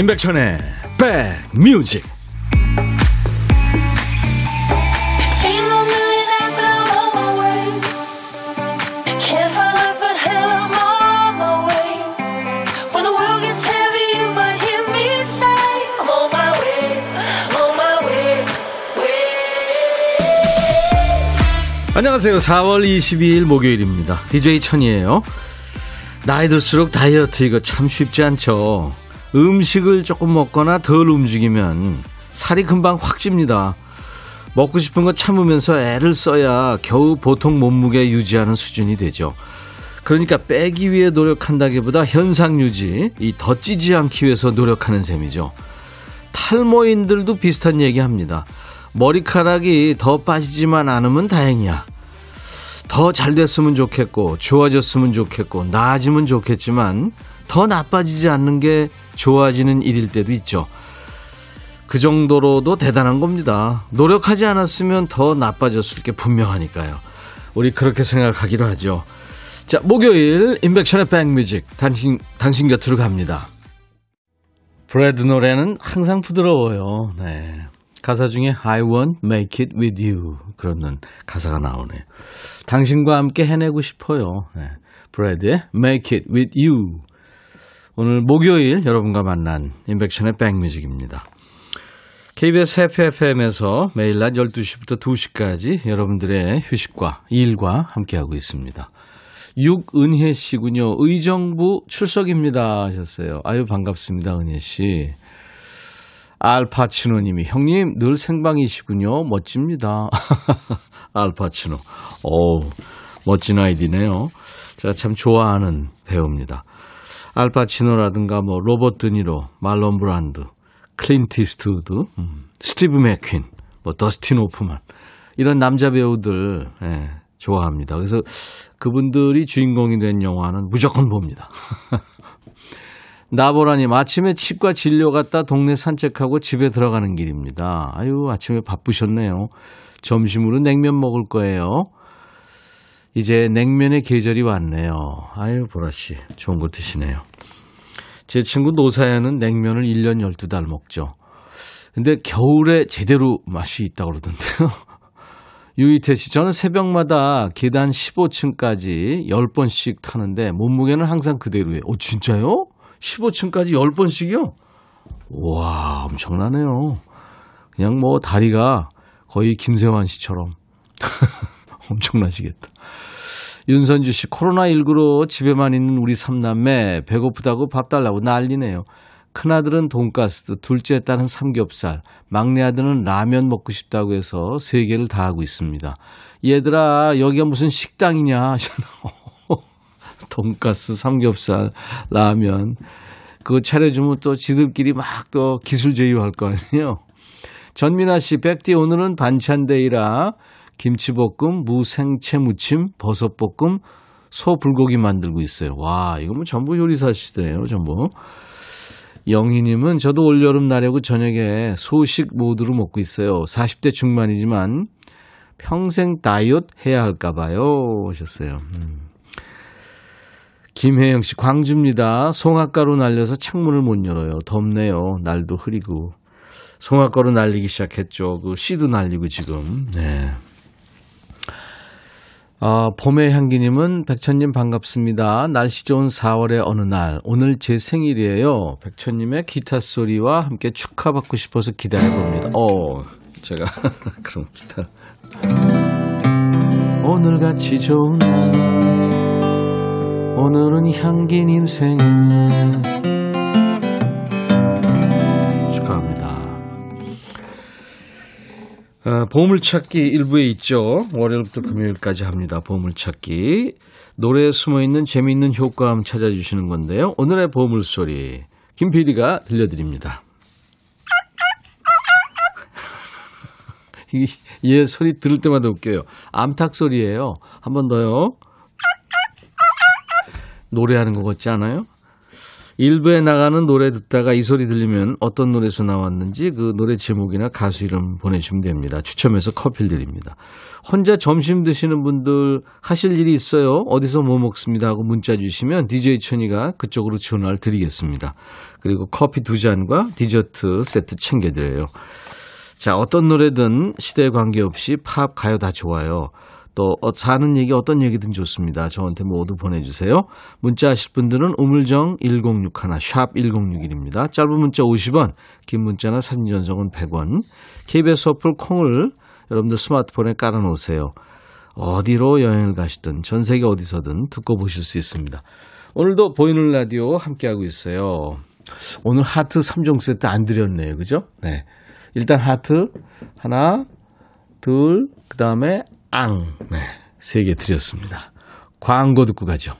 임백천의 백뮤직 안녕하세요. 4월 22일 목요일입니다. DJ 천이에요. 나이 들수록 다이어트 이거 참 쉽지 않죠. 음식을 조금 먹거나 덜 움직이면 살이 금방 확 찝니다. 먹고 싶은 거 참으면서 애를 써야 겨우 보통 몸무게 유지하는 수준이 되죠. 그러니까 빼기 위해 노력한다기보다 현상 유지, 이 더 찌지 않기 위해서 노력하는 셈이죠. 탈모인들도 비슷한 얘기 합니다. 머리카락이 더 빠지지만 않으면 다행이야. 더 잘 됐으면 좋겠고, 좋아졌으면 좋겠고, 나아지면 좋겠지만, 더 나빠지지 않는 게 좋아지는 일일 때도 있죠. 그 정도로도 대단한 겁니다. 노력하지 않았으면 더 나빠졌을 게 분명하니까요. 우리 그렇게 생각하기로 하죠. 자, 목요일 인백션의 백뮤직 당신 당신 곁으로 갑니다. 브래드 노래는 항상 부드러워요. 네. 가사 중에 I won't make it with you 그러는 가사가 나오네요. 당신과 함께 해내고 싶어요. 네. 브래드의 make it with you 오늘 목요일 여러분과 만난 인백션의 백뮤직입니다. KBS 해피 FM에서 매일 낮 12시부터 2시까지 여러분들의 휴식과 일과 함께하고 있습니다. 육은혜 씨군요. 의정부 출석입니다 하셨어요. 아유 반갑습니다 은혜 씨. 알파치노 님이 형님 늘 생방이시군요. 멋집니다. 알파치노. 오 멋진 아이디네요. 제가 참 좋아하는 배우입니다. 알파치노라든가 뭐 로버트 드니로, 말론 브란드, 클린트 이스트우드, 음, 스티브 맥퀸, 뭐 더스틴 호프만 이런 남자 배우들 예, 좋아합니다. 그래서 그분들이 주인공이 된 영화는 무조건 봅니다. 나보라님 아침에 치과 진료 갔다 동네 산책하고 집에 들어가는 길입니다. 아유 아침에 바쁘셨네요. 점심으로 냉면 먹을 거예요. 이제 냉면의 계절이 왔네요. 아유, 보라씨. 좋은 거 드시네요. 제 친구 노사야는 냉면을 1년 12달 먹죠. 근데 겨울에 제대로 맛이 있다고 그러던데요. 유이태 씨, 저는 새벽마다 계단 15층까지 10번씩 타는데 몸무게는 항상 그대로예요. 오, 진짜요? 15층까지 10번씩이요? 와, 엄청나네요. 그냥 뭐 다리가 거의 김세환 씨처럼. 엄청나시겠다. 윤선주 씨, 코로나19로 집에만 있는 우리 삼남매, 배고프다고 밥 달라고 난리네요. 큰아들은 돈가스, 둘째 딸은 삼겹살, 막내 아들은 라면 먹고 싶다고 해서 세 개를 다 하고 있습니다. 얘들아, 여기가 무슨 식당이냐? 돈가스, 삼겹살, 라면. 그거 차려주면 또 지들끼리 막 또 기술 제휴할 거 아니에요? 전민아 씨, 백디 오늘은 반찬데이라 김치볶음, 무생채 무침, 버섯볶음, 소불고기 만들고 있어요. 와, 이거 뭐 전부 요리사시대요, 전부. 영희님은 저도 올여름 나려고 저녁에 소식 모드로 먹고 있어요. 40대 중반이지만 평생 다이어트 해야 할까봐요. 하셨어요. 음. 김혜영 씨, 광주입니다. 송악가루 날려서 창문을 못 열어요. 덥네요. 날도 흐리고. 송악가루 날리기 시작했죠. 그 씨도 날리고 지금. 네. 어, 봄의 향기님은 백천님 반갑습니다. 날씨 좋은 4월의 어느 날 오늘 제 생일이에요. 백천님의 기타 소리와 함께 축하받고 싶어서 기다려 봅니다. 어, 제가 그럼 기타. 오늘같이 좋은 날 오늘은 향기님 생일 어, 보물찾기 일부에 있죠. 월요일부터 금요일까지 합니다. 보물찾기. 노래에 숨어있는 재미있는 효과음 찾아주시는 건데요. 오늘의 보물소리 김 PD가 들려드립니다. 얘 소리 들을 때마다 웃겨요. 암탉 소리예요. 한 번 더요. 노래하는 것 같지 않아요? 일부에 나가는 노래 듣다가 이 소리 들리면 어떤 노래에서 나왔는지 그 노래 제목이나 가수 이름 보내주시면 됩니다. 추첨해서 커피를 드립니다. 혼자 점심 드시는 분들 하실 일이 있어요? 어디서 뭐 먹습니다 하고 문자 주시면 DJ 천이가 그쪽으로 전화를 드리겠습니다. 그리고 커피 두 잔과 디저트 세트 챙겨드려요. 자, 어떤 노래든 시대에 관계없이 팝, 가요 다 좋아요. 또 어, 사는 얘기 어떤 얘기든 좋습니다. 저한테 모두 보내주세요. 문자 하실 분들은 우물정 1061, 샵 1061입니다. 짧은 문자 50원, 긴 문자나 사진 전송은 100원. KBS 어플 콩을 여러분들 스마트폰에 깔아놓으세요. 어디로 여행을 가시든 전 세계 어디서든 듣고 보실 수 있습니다. 오늘도 보이는 라디오 함께하고 있어요. 오늘 하트 3종 세트 안 드렸네요. 그죠? 네. 일단 하트 하나, 둘, 그 다음에 앙. 네. 세 개 드렸습니다. 광고 듣고 가죠.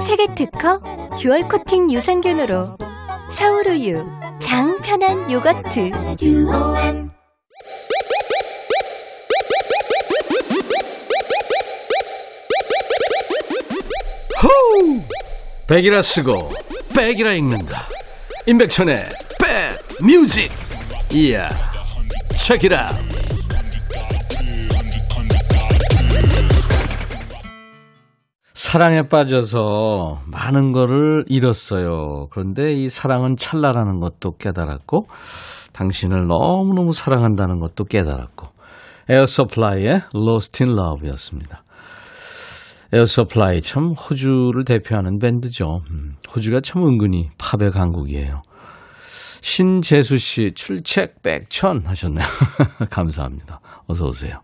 세계 특허 듀얼 코팅 유산균으로 서울 우유 장 편한 요거트 호우! 백이라 쓰고 백이라 읽는다. 임백천의 백 뮤직. 이야. 책이라. 사랑에 빠져서 많은 거를 잃었어요. 그런데 이 사랑은 찰나라는 것도 깨달았고, 당신을 너무너무 사랑한다는 것도 깨달았고, 에어서플라이의 Lost in Love였습니다. 에어서플라이 참 호주를 대표하는 밴드죠. 음, 호주가 참 은근히 팝의 강국이에요. 신재수 씨 출첵 백천 하셨네요. 감사합니다. 어서 오세요.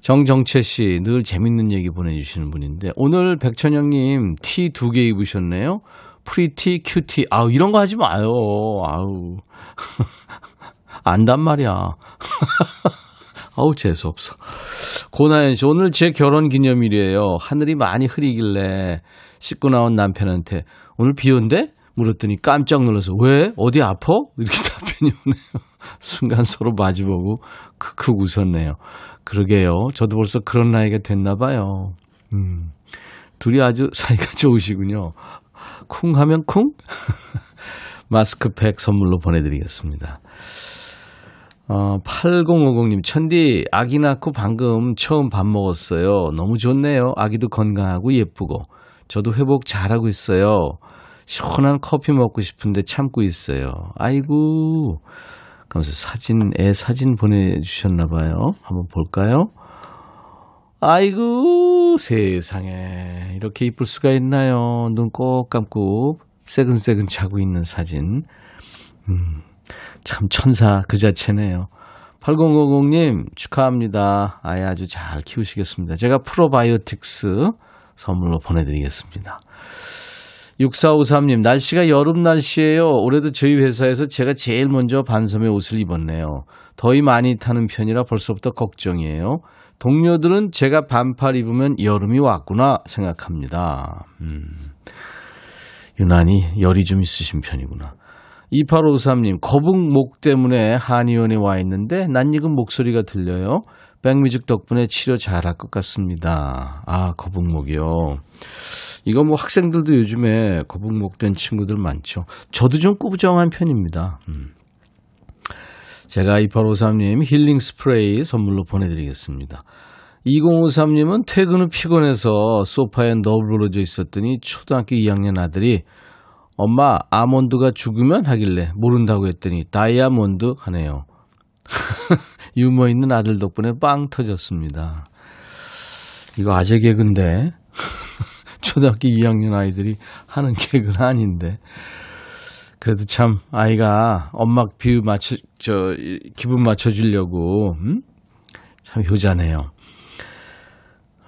정정채 씨 늘 재밌는 얘기 보내주시는 분인데 오늘 백천영님 티 두 개 입으셨네요. pretty cutie 아우 이런 거 하지 마요. 아우 안단 말이야. 아우 재수 없어. 고나연 씨 오늘 제 결혼 기념일이에요. 하늘이 많이 흐리길래 씻고 나온 남편한테 오늘 비 온대? 물었더니 깜짝 놀라서 왜? 어디 아파? 이렇게 답변이 오네요. 순간 서로 마주보고 크크 웃었네요. 그러게요. 저도 벌써 그런 나이가 됐나 봐요. 음. 둘이 아주 사이가 좋으시군요. 쿵 하면 쿵? 마스크팩 선물로 보내드리겠습니다. 어, 8050님, 천디, 아기 낳고 방금 처음 밥 먹었어요. 너무 좋네요. 아기도 건강하고 예쁘고. 저도 회복 잘하고 있어요. 시원한 커피 먹고 싶은데 참고 있어요. 아이고. 그러면서 사진, 애 사진 보내주셨나봐요. 한번 볼까요? 아이고, 세상에. 이렇게 이쁠 수가 있나요? 눈 꼭 감고 새근새근 자고 있는 사진. 음, 참 천사 그 자체네요. 8050님 축하합니다. 아이 아주 잘 키우시겠습니다. 제가 프로바이오틱스 선물로 보내드리겠습니다. 6453님, 날씨가 여름 날씨예요. 올해도 저희 회사에서 제가 제일 먼저 반섬의 옷을 입었네요. 더위 많이 타는 편이라 벌써부터 걱정이에요. 동료들은 제가 반팔 입으면 여름이 왔구나 생각합니다. 음, 유난히 열이 좀 있으신 편이구나. 2853님, 거북목 때문에 한의원에 와 있는데 낯익은 목소리가 들려요. 백뮤직 덕분에 치료 잘할 것 같습니다. 아, 거북목이요. 이거 뭐 학생들도 요즘에 거북목 된 친구들 많죠. 저도 좀 꾸부정한 편입니다. 음. 제가 2853님 힐링 스프레이 선물로 보내드리겠습니다. 2053님은 퇴근 후 피곤해서 소파에 너부러져 있었더니 초등학교 2학년 아들이 엄마 아몬드가 죽으면 하길래 모른다고 했더니 다이아몬드 하네요. 유머 있는 아들 덕분에 빵 터졌습니다. 이거 아재 개그인데 초등학교 2학년 아이들이 하는 개그는 아닌데 그래도 참 아이가 엄마 비유 맞춰 저 기분 맞춰주려고 음? 참 효자네요.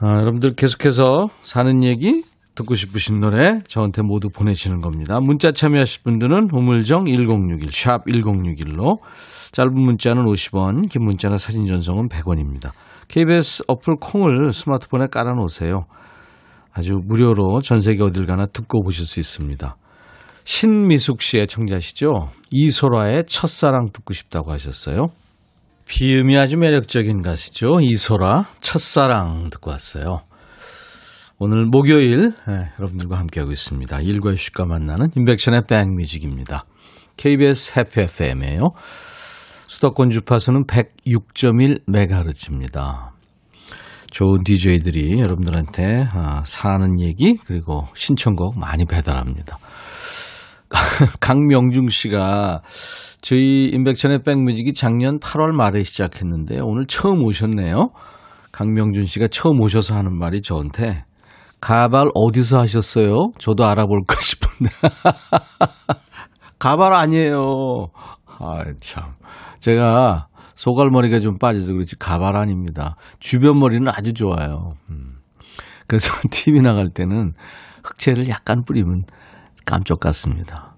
아, 여러분들 계속해서 사는 얘기 듣고 싶으신 노래 저한테 모두 보내시는 겁니다. 문자 참여하실 분들은 우물정 1061, 샵 1061로 짧은 문자는 50원, 긴 문자나 사진 전송은 100원입니다. KBS 어플 콩을 스마트폰에 깔아놓으세요. 아주 무료로 전 세계 어딜 가나 듣고 보실 수 있습니다. 신미숙 씨의 청자시죠. 이소라의 첫사랑 듣고 싶다고 하셨어요. 비음이 아주 매력적인 가수죠. 이소라 첫사랑 듣고 왔어요. 오늘 목요일 네, 여러분들과 함께하고 있습니다. 일과 휴식과 만나는 인백션의 백뮤직입니다. KBS 해피 FM이에요. 수도권 주파수는 106.1MHz입니다. 좋은 DJ들이 여러분들한테 아, 사는 얘기 그리고 신청곡 많이 배달합니다. 강명중 씨가 저희 인백천의 백뮤직이 작년 8월 말에 시작했는데 오늘 처음 오셨네요. 강명준 씨가 처음 오셔서 하는 말이 저한테 가발 어디서 하셨어요? 저도 알아볼까 싶은데. 가발 아니에요. 아, 참. 제가 소갈머리가 좀 빠져서 그렇지 가발 아닙니다. 주변 머리는 아주 좋아요. 음. 그래서 TV 나갈 때는 흑채를 약간 뿌리면 깜짝 같습니다.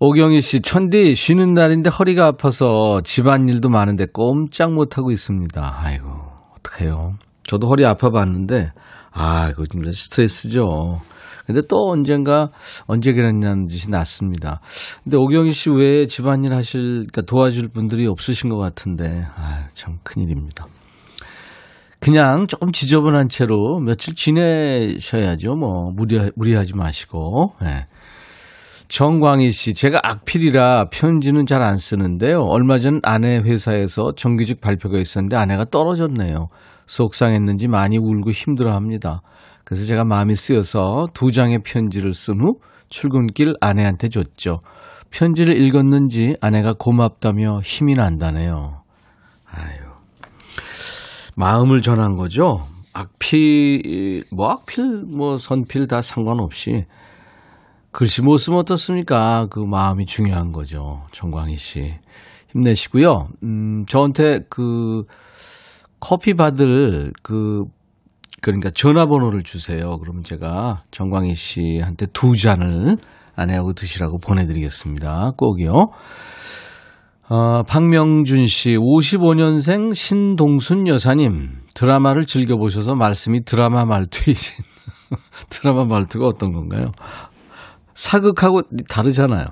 오경희 씨, 천디 쉬는 날인데 허리가 아파서 집안일도 많은데 꼼짝 못하고 있습니다. 아이고, 어떡해요. 저도 허리 아파 봤는데, 아, 이거 좀 스트레스죠. 근데 또 언젠가 언제 그랬냐는 짓이 났습니다. 근데 오경희 씨 외에 집안일 하실 그러니까 도와줄 분들이 없으신 것 같은데 아, 참 큰일입니다. 그냥 조금 지저분한 채로 며칠 지내셔야죠. 뭐 무리 무리하지 마시고. 네. 정광희 씨, 제가 악필이라 편지는 잘 안 쓰는데요. 얼마 전 아내 회사에서 정규직 발표가 있었는데 아내가 떨어졌네요. 속상했는지 많이 울고 힘들어 합니다. 그래서 제가 마음이 쓰여서 두 장의 편지를 쓴 후 출근길 아내한테 줬죠. 편지를 읽었는지 아내가 고맙다며 힘이 난다네요. 아유. 마음을 전한 거죠. 악필, 뭐 악필, 뭐 선필 다 상관없이 글씨 못 쓰면 어떻습니까? 그 마음이 중요한 거죠. 정광희 씨. 힘내시고요. 음, 저한테 그 커피 받을 그 그러니까 전화번호를 주세요. 그러면 제가 정광희 씨한테 두 잔을 아내하고 드시라고 보내드리겠습니다. 꼭이요. 어, 박명준 씨, 55년생 신동순 여사님, 드라마를 즐겨보셔서 말씀이 드라마 말투이신, 드라마 말투가 어떤 건가요? 사극하고 다르잖아요.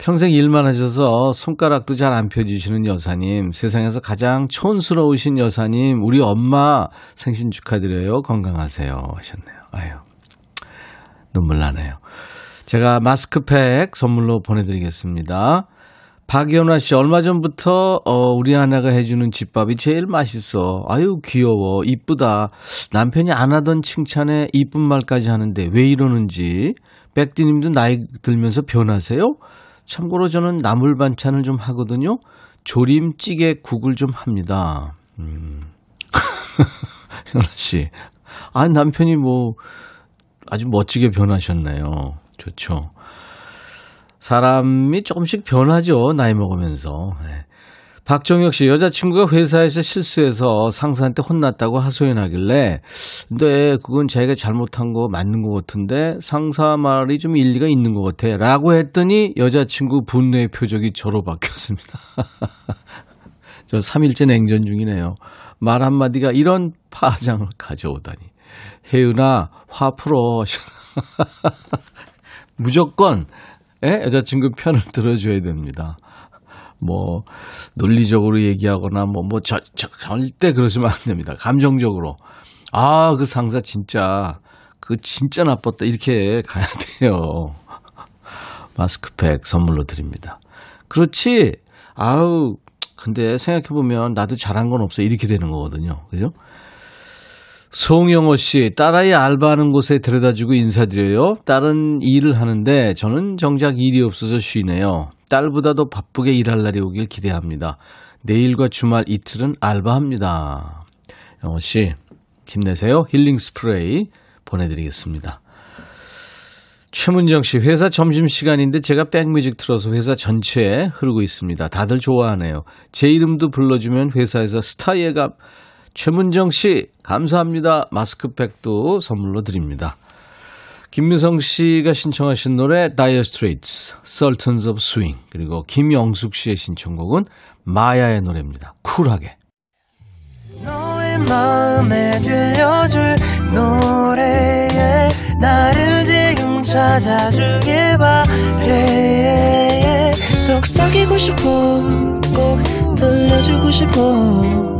평생 일만 하셔서 손가락도 잘 안 펴지시는 여사님, 세상에서 가장 촌스러우신 여사님, 우리 엄마 생신 축하드려요. 건강하세요. 하셨네요. 아유, 눈물 나네요. 제가 마스크팩 선물로 보내드리겠습니다. 박연화 씨, 얼마 전부터, 어, 우리 아내가 해주는 집밥이 제일 맛있어. 아유, 귀여워. 이쁘다. 남편이 안 하던 칭찬에 이쁜 말까지 하는데 왜 이러는지. 백디님도 나이 들면서 변하세요? 참고로 저는 나물 반찬을 좀 하거든요. 조림, 찌개, 국을 좀 합니다. 음. 현아 씨. 아, 남편이 뭐 아주 멋지게 변하셨네요. 좋죠. 사람이 조금씩 변하죠. 나이 먹으면서. 네. 박정혁 씨, 여자친구가 회사에서 실수해서 상사한테 혼났다고 하소연하길래, 근데 그건 자기가 잘못한 거 맞는 것 같은데, 상사 말이 좀 일리가 있는 것 같아. 라고 했더니 여자친구 분노의 표정이 저로 바뀌었습니다. 저 3일째 냉전 중이네요. 말 한마디가 이런 파장을 가져오다니. 혜은아, 화 풀어. 무조건, 예? 여자친구 편을 들어줘야 됩니다. 뭐 논리적으로 얘기하거나 뭐뭐 저, 저, 절대 그러시면 안 됩니다. 감정적으로 아 그 상사 진짜 그 진짜 나빴다 이렇게 가야 돼요. 마스크팩 선물로 드립니다. 그렇지 아우 근데 생각해 보면 나도 잘한 건 없어 이렇게 되는 거거든요. 그죠? 송영호 씨, 딸아이 알바하는 곳에 데려다주고 인사드려요. 딸은 일을 하는데 저는 정작 일이 없어서 쉬네요. 딸보다도 바쁘게 일할 날이 오길 기대합니다. 내일과 주말 이틀은 알바합니다. 영호 씨, 힘내세요. 힐링 스프레이 보내드리겠습니다. 최문정 씨, 회사 점심시간인데 제가 백뮤직 틀어서 회사 전체에 흐르고 있습니다. 다들 좋아하네요. 제 이름도 불러주면 회사에서 스타예감 최문정 씨, 감사합니다. 마스크팩도 선물로 드립니다. 김미성 씨가 신청하신 노래 다이어 스트레이츠, Sultans of Swing 그리고 김영숙 씨의 신청곡은 마야의 노래입니다. 쿨하게. 너의 마음에 들려줄 노래에 나를 지금 찾아주길 바래 속삭이고 싶어 꼭 들려주고 싶어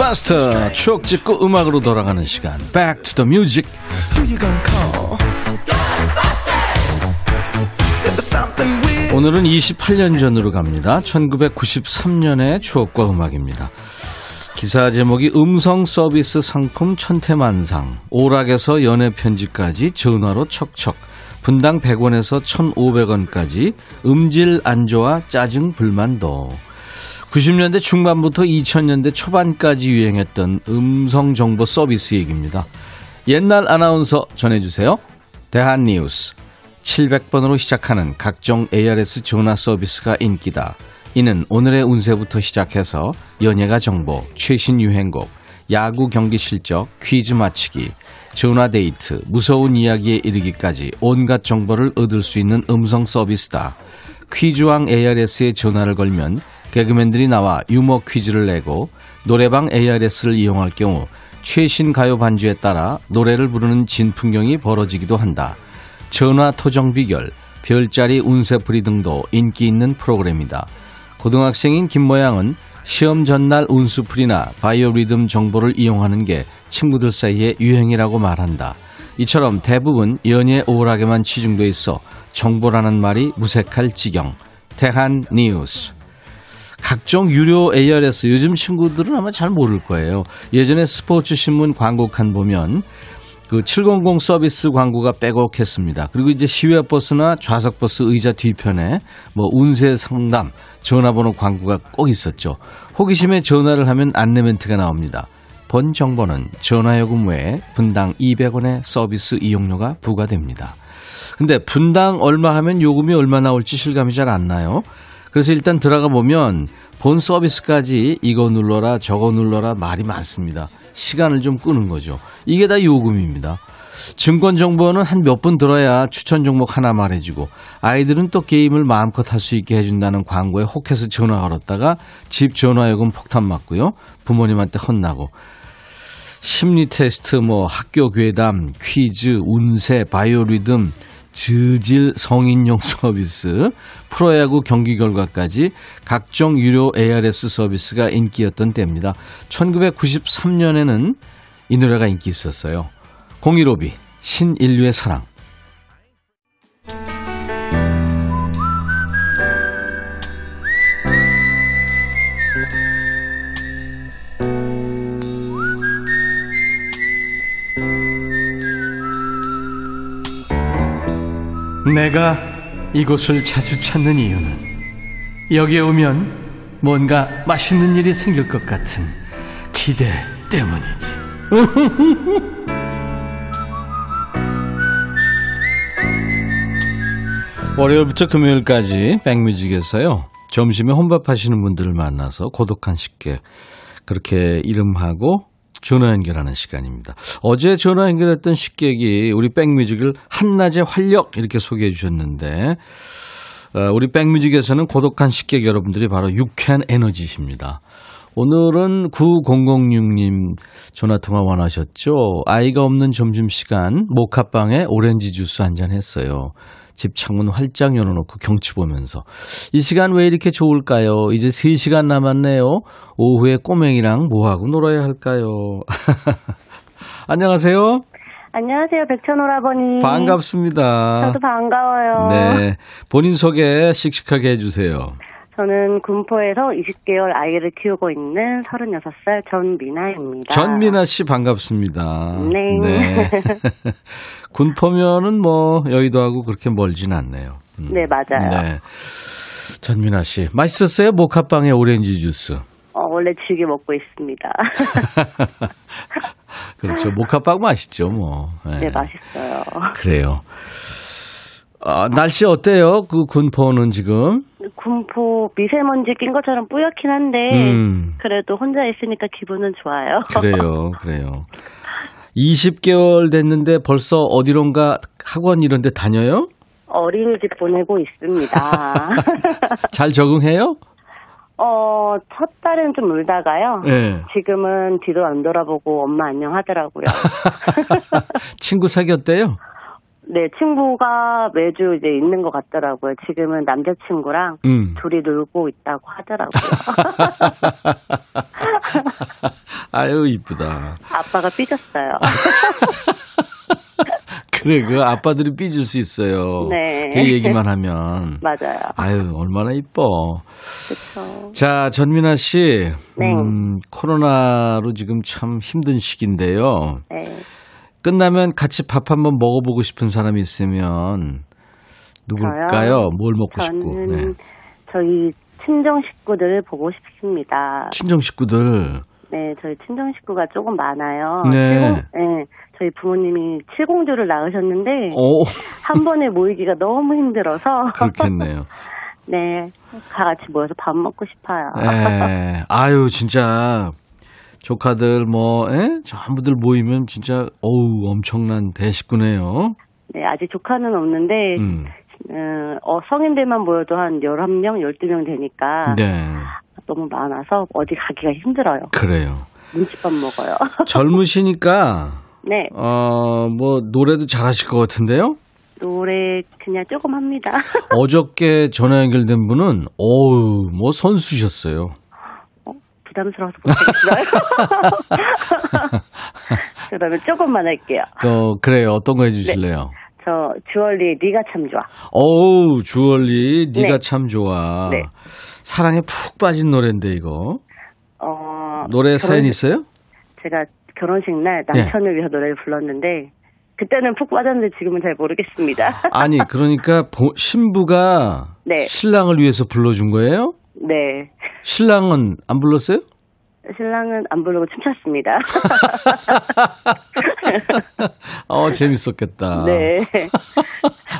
고스바스터 추억 찍고 음악으로 돌아가는 시간. Back to the Music. 오늘은 28년 전으로 갑니다. 1993년의 추억과 음악입니다. 기사 제목이 음성 서비스 상품 천태만상. 오락에서 연애 편지까지 전화로 척척. 분당 100원에서 1,500원까지 음질 안 좋아 짜증 불만도 90년대 중반부터 2000년대 초반까지 유행했던 음성 정보 서비스 얘기입니다. 옛날 아나운서 전해주세요. 대한뉴스 700번으로 시작하는 각종 ARS 전화 서비스가 인기다. 이는 오늘의 운세부터 시작해서 연예가 정보, 최신 유행곡, 야구 경기 실적, 퀴즈 맞히기, 전화 데이트, 무서운 이야기에 이르기까지 온갖 정보를 얻을 수 있는 음성 서비스다. 퀴즈왕 ARS에 전화를 걸면 개그맨들이 나와 유머 퀴즈를 내고 노래방 ARS를 이용할 경우 최신 가요 반주에 따라 노래를 부르는 진풍경이 벌어지기도 한다. 전화 토정 비결, 별자리 운세풀이 등도 인기 있는 프로그램이다. 고등학생인 김모양은 시험 전날 운수풀이나 바이오 리듬 정보를 이용하는 게 친구들 사이에 유행이라고 말한다. 이처럼 대부분 연예 오락에만 치중돼 있어 정보라는 말이 무색할 지경. 대한 뉴스. 각종 유료 ARS 요즘 친구들은 아마 잘 모를 거예요. 예전에 스포츠 신문 광고 칸 보면 그 700 서비스 광고가 빼곡했습니다. 그리고 이제 시외 버스나 좌석 버스 의자 뒤편에 뭐 운세 상담 전화번호 광고가 꼭 있었죠. 호기심에 전화를 하면 안내 멘트가 나옵니다. 본 정보는 전화요금 외에 분당 200원의 서비스 이용료가 부과됩니다. 근데 분당 얼마 하면 요금이 얼마 나올지 실감이 잘 안 나요. 그래서 일단 들어가 보면 본 서비스까지 이거 눌러라 저거 눌러라 말이 많습니다. 시간을 좀 끄는 거죠. 이게 다 요금입니다. 증권 정보는 한 몇 분 들어야 추천 종목 하나 말해주고 아이들은 또 게임을 마음껏 할 수 있게 해준다는 광고에 혹해서 전화 걸었다가 집 전화요금 폭탄 맞고요. 부모님한테 혼나고 심리 테스트, 뭐 학교 괴담, 퀴즈, 운세, 바이오리듬, 저질 성인용 서비스, 프로야구 경기 결과까지 각종 유료 ARS 서비스가 인기였던 때입니다. 1993년에는 이 노래가 인기 있었어요. 015비 신인류의 사랑. 내가 이곳을 자주 찾는 이유는 여기에 오면 뭔가 맛있는 일이 생길 것 같은 기대 때문이지. 월요일부터 금요일까지 백뮤직에서요. 점심에 혼밥 하시는 분들을 만나서 고독한 식객 그렇게 이름하고 전화 연결하는 시간입니다. 어제 전화 연결했던 식객이 우리 백뮤직을 한낮의 활력 이렇게 소개해 주셨는데 어, 우리 백뮤직에서는 고독한 식객 여러분들이 바로 유쾌한 에너지십니다. 오늘은 9006님 전화통화 원하셨죠? 아이가 없는 점심시간 모카빵에 오렌지 주스 한 잔 했어요. 집 창문 활짝 열어놓고 경치 보면서. 이 시간 왜 이렇게 좋을까요? 이제 3시간 남았네요. 오후에 꼬맹이랑 뭐하고 놀아야 할까요? 안녕하세요. 안녕하세요, 백천오라버니. 반갑습니다. 저도 반가워요. 네. 본인 소개 씩씩하게 해주세요. 저는 군포에서 20개월 아이를 키우고 있는 36살 전미나입니다. 전민아 씨 반갑습니다. 네. 군포면은 뭐 여의도하고 그렇게 멀진 않네요. 음. 네, 맞아요. 네. 전민아 씨 맛있었어요? 모카빵에 오렌지 주스. 어, 원래 즐겨 먹고 있습니다. 그렇죠. 모카빵 맛있죠, 뭐. 네, 맛있어요. 그래요. 아, 날씨 어때요? 그 군포는 지금? 군포 미세먼지 낀 것처럼 뿌옇긴 한데 음. 그래도 혼자 있으니까 기분은 좋아요. 그래요, 그래요. 20개월 됐는데 벌써 어디론가 학원 이런 데 다녀요? 어린이집 보내고 있습니다. 잘 적응해요? 어, 첫 딸은 좀 울다가요. 네. 지금은 뒤도 안 돌아보고 엄마 안녕 하더라고요. 친구 사귀었대요? 네, 친구가 매주 이제 있는 것 같더라고요. 지금은 남자친구랑 음. 둘이 놀고 있다고 하더라고요. 아유, 이쁘다. 아빠가 삐졌어요. 그래, 그 아빠들이 삐질 수 있어요. 네. 그 얘기만 하면. 맞아요. 아유, 얼마나 이뻐. 그렇죠. 자, 전민아 씨. 네. 음, 코로나로 지금 참 힘든 시기인데요. 네. 끝나면 같이 밥 한번 먹어보고 싶은 사람이 있으면 누굴까요? 뭘 먹고 싶고? 네. 저희 친정 식구들을 보고 싶습니다. 친정 식구들. 네, 저희 친정 식구가 조금 많아요. 네. 칠공- 네, 저희 부모님이 칠공주를 낳으셨는데 오, 한 번에 모이기가 너무 힘들어서 그렇겠네요. 네, 다 같이 모여서 밥 먹고 싶어요. 예. 아유, 진짜 조카들 뭐, 예? 전부들 모이면 진짜 어우, 엄청난 대식구네요. 네, 아직 조카는 없는데 음. 어, 어, 성인들만 모여도 한 11명, 12명 되니까 네. 너무 많아서 어디 가기가 힘들어요. 그래요. 눈치밥 먹어요. 젊으시니까 네, 어, 뭐 노래도 잘하실 것 같은데요? 노래 그냥 조금 합니다. 어저께 전화 연결된 분은 어우, 뭐 선수셨어요. 부담스러워서 못하겠어요. 그러면 조금만 할게요. 어, 그래요. 어떤 거 해주실래요? 저 주얼리 네가 참 좋아. 어우, 주얼리, 네가 네. 참 좋아. 네. 사랑에 푹 빠진 노래인데, 이거. 어, 노래 사연 결혼- 있어요? 제가 결혼식 날 남편을 위해서 노래를 불렀는데 그때는 푹 빠졌는데 지금은 잘 모르겠습니다. 아니, 그러니까 보- 신부가 네. 신랑을 위해서 불러준 거예요? 네. 신랑은 안 불렀어요? 신랑은 안 부르고 춤췄습니다. 어, 재밌었겠다. 네.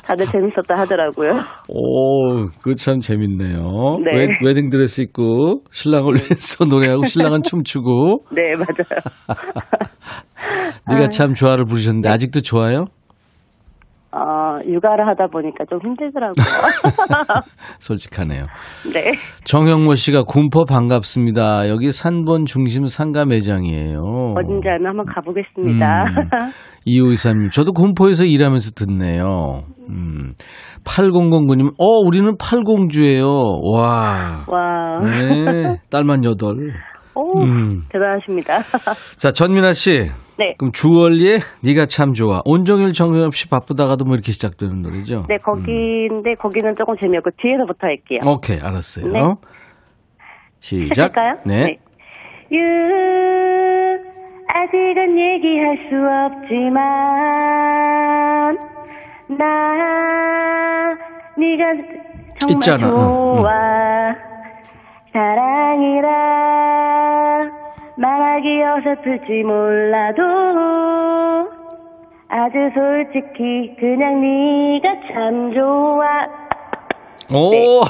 다들 재밌었다 하더라고요. 오, 그거 참 재밌네요. 네. 웨, 웨딩 드레스 입고 신랑을 위해서 노래하고 신랑은 춤추고 네, 맞아요. 네가 참 좋아를 부르셨는데 아직도 좋아요? 어, 육아를 하다 보니까 좀 힘들더라고요. 솔직하네요. 네. 정영모 씨가 군포 반갑습니다. 여기 산본 중심 상가 매장이에요. 어딘지 알면 한번 가보겠습니다. 음. 이호이사님, 저도 군포에서 일하면서 듣네요. 음. 8009님, 어, 우리는 팔공주예요. 와. 와. 네. 딸만 여덟. 오, 음. 대단하십니다. 자, 전민아 씨. 네. 그럼 주얼리의 네가 참 좋아. 온종일 정신없이 바쁘다가도 뭐 이렇게 시작되는 노래죠? 네, 거기인데 거기는 조금 재미없고 뒤에서부터 할게요. 오케이, 알았어요. 네. 시작. 시작할까요? 네. 유, 아직은 얘기할 수 없지만 나 네가 정말 있잖아. 응, 좋아 사랑이라 말하기 어설플지 몰라도 아주 솔직히 그냥 네가 참 좋아 오! 네.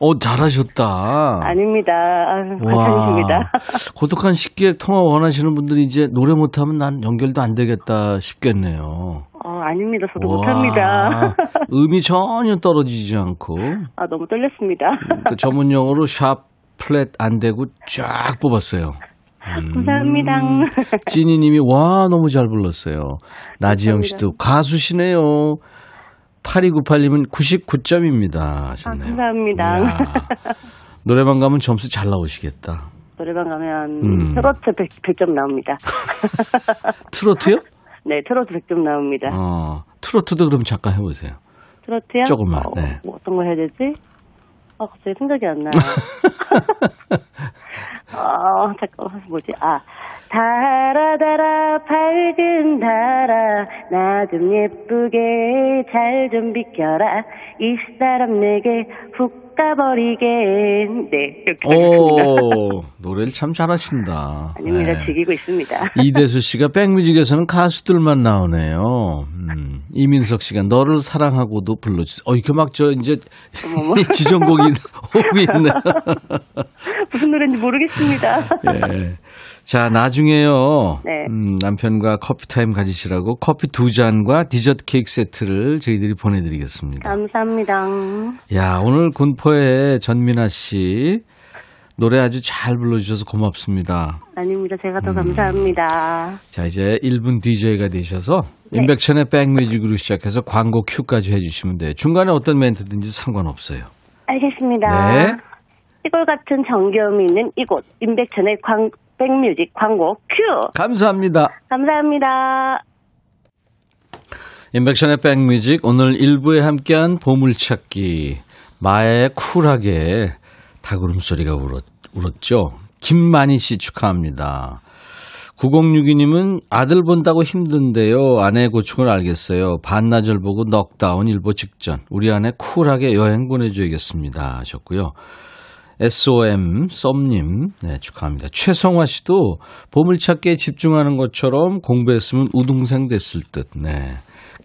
오, 잘하셨다. 아닙니다. 아유, 과찬입니다. 고독한 식기의 통화 원하시는 분들이 이제 노래 못하면 난 연결도 안 되겠다 싶겠네요. 어, 아닙니다. 저도 와, 못합니다. 음이 전혀 떨어지지 않고 아, 너무 떨렸습니다. 그 전문 용어로 샵 플랫 안 되고 쫙 뽑았어요. 감사합니다. 찐이님이 와 너무 잘 불렀어요. 나지영 씨도 가수시네요. 8298님은 99점입니다 하셨네요. 아, 감사합니다. 이야, 노래방 가면 점수 잘 나오시겠다. 노래방 가면 음. 트로트 100, 점 나옵니다. 트로트요? 네, 트로트 100점 나옵니다. 어, 트로트도 그럼 잠깐 해보세요. 트로트요? 조금만, 어, 네. 뭐 어떤 거 해야 되지? 아, 갑자기 생각이 안 나요. 어, 잠깐만, 뭐지? 아. 달아, 달아, 밝은 달아, 나 좀 예쁘게 잘 좀 비켜라. 이 사람 내게 훅 가버리게. 네, 이렇게. 오, 노래를 참 잘하신다. 아닙니다. 네. 즐기고 있습니다. 이대수 씨가 백뮤직에서는 가수들만 나오네요. 음, 이민석 씨가 너를 사랑하고도 불러주세요. 어, 이렇게 막 저 이제 지정곡이 오고 있네. 무슨 노래인지 모르겠습니다. 예. 자, 나중에요. 네. 음, 남편과 커피 타임 가지시라고 커피 두 잔과 디저트 케이크 세트를 저희들이 보내드리겠습니다. 감사합니다. 야, 오늘 군포의 전민아 씨 노래 아주 잘 불러주셔서 고맙습니다. 아닙니다. 제가 음. 더 감사합니다. 자, 이제 1분 DJ가 되셔서 네. 임백천의 백뮤직으로 시작해서 광고 큐까지 해주시면 돼요. 중간에 어떤 멘트든지 상관없어요. 알겠습니다. 네. 시골 같은 정겨움이 있는 이곳 임백천의 광, 백뮤직 광고 큐. 감사합니다. 감사합니다. 임백천의 백뮤직 오늘 1부에 함께한 보물찾기 마의 쿨하게 닭울음 소리가 울었, 울었죠. 김만희 씨 축하합니다. 9062님은 아들 본다고 힘든데요. 아내 고충을 알겠어요. 반나절 보고 넉다운 일보 직전. 우리 아내 쿨하게 여행 보내줘야겠습니다. 하셨고요. SOM 썸님 네, 축하합니다. 최성화 씨도 보물찾기에 집중하는 것처럼 공부했으면 우등생 됐을 듯. 네.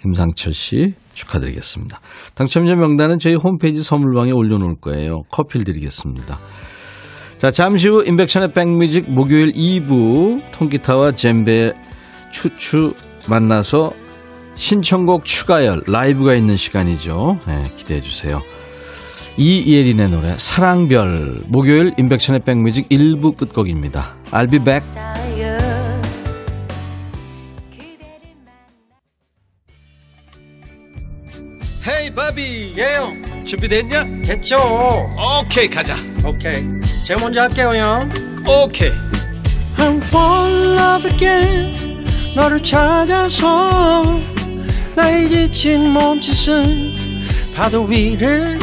김상철 씨 축하드리겠습니다. 당첨자 명단은 저희 홈페이지 선물방에 올려놓을 거예요. 커피를 드리겠습니다. 자, 잠시 후 인백션의 백뮤직 목요일 2부 통기타와 젬베 추추 만나서 신청곡 추가열 라이브가 있는 시간이죠. 네, 기대해 주세요. 이예린의 노래 사랑별 목요일 인백션의 백뮤직 1부 끝곡입니다. I'll be back. 헤이 바비. 예요 준비됐냐? 됐죠. 오케이 가자. 오케이. 제가 먼저 할게요 형. 오케이. I'm fall in love again. 너를 찾아서 나의 지친 몸짓은 파도 위를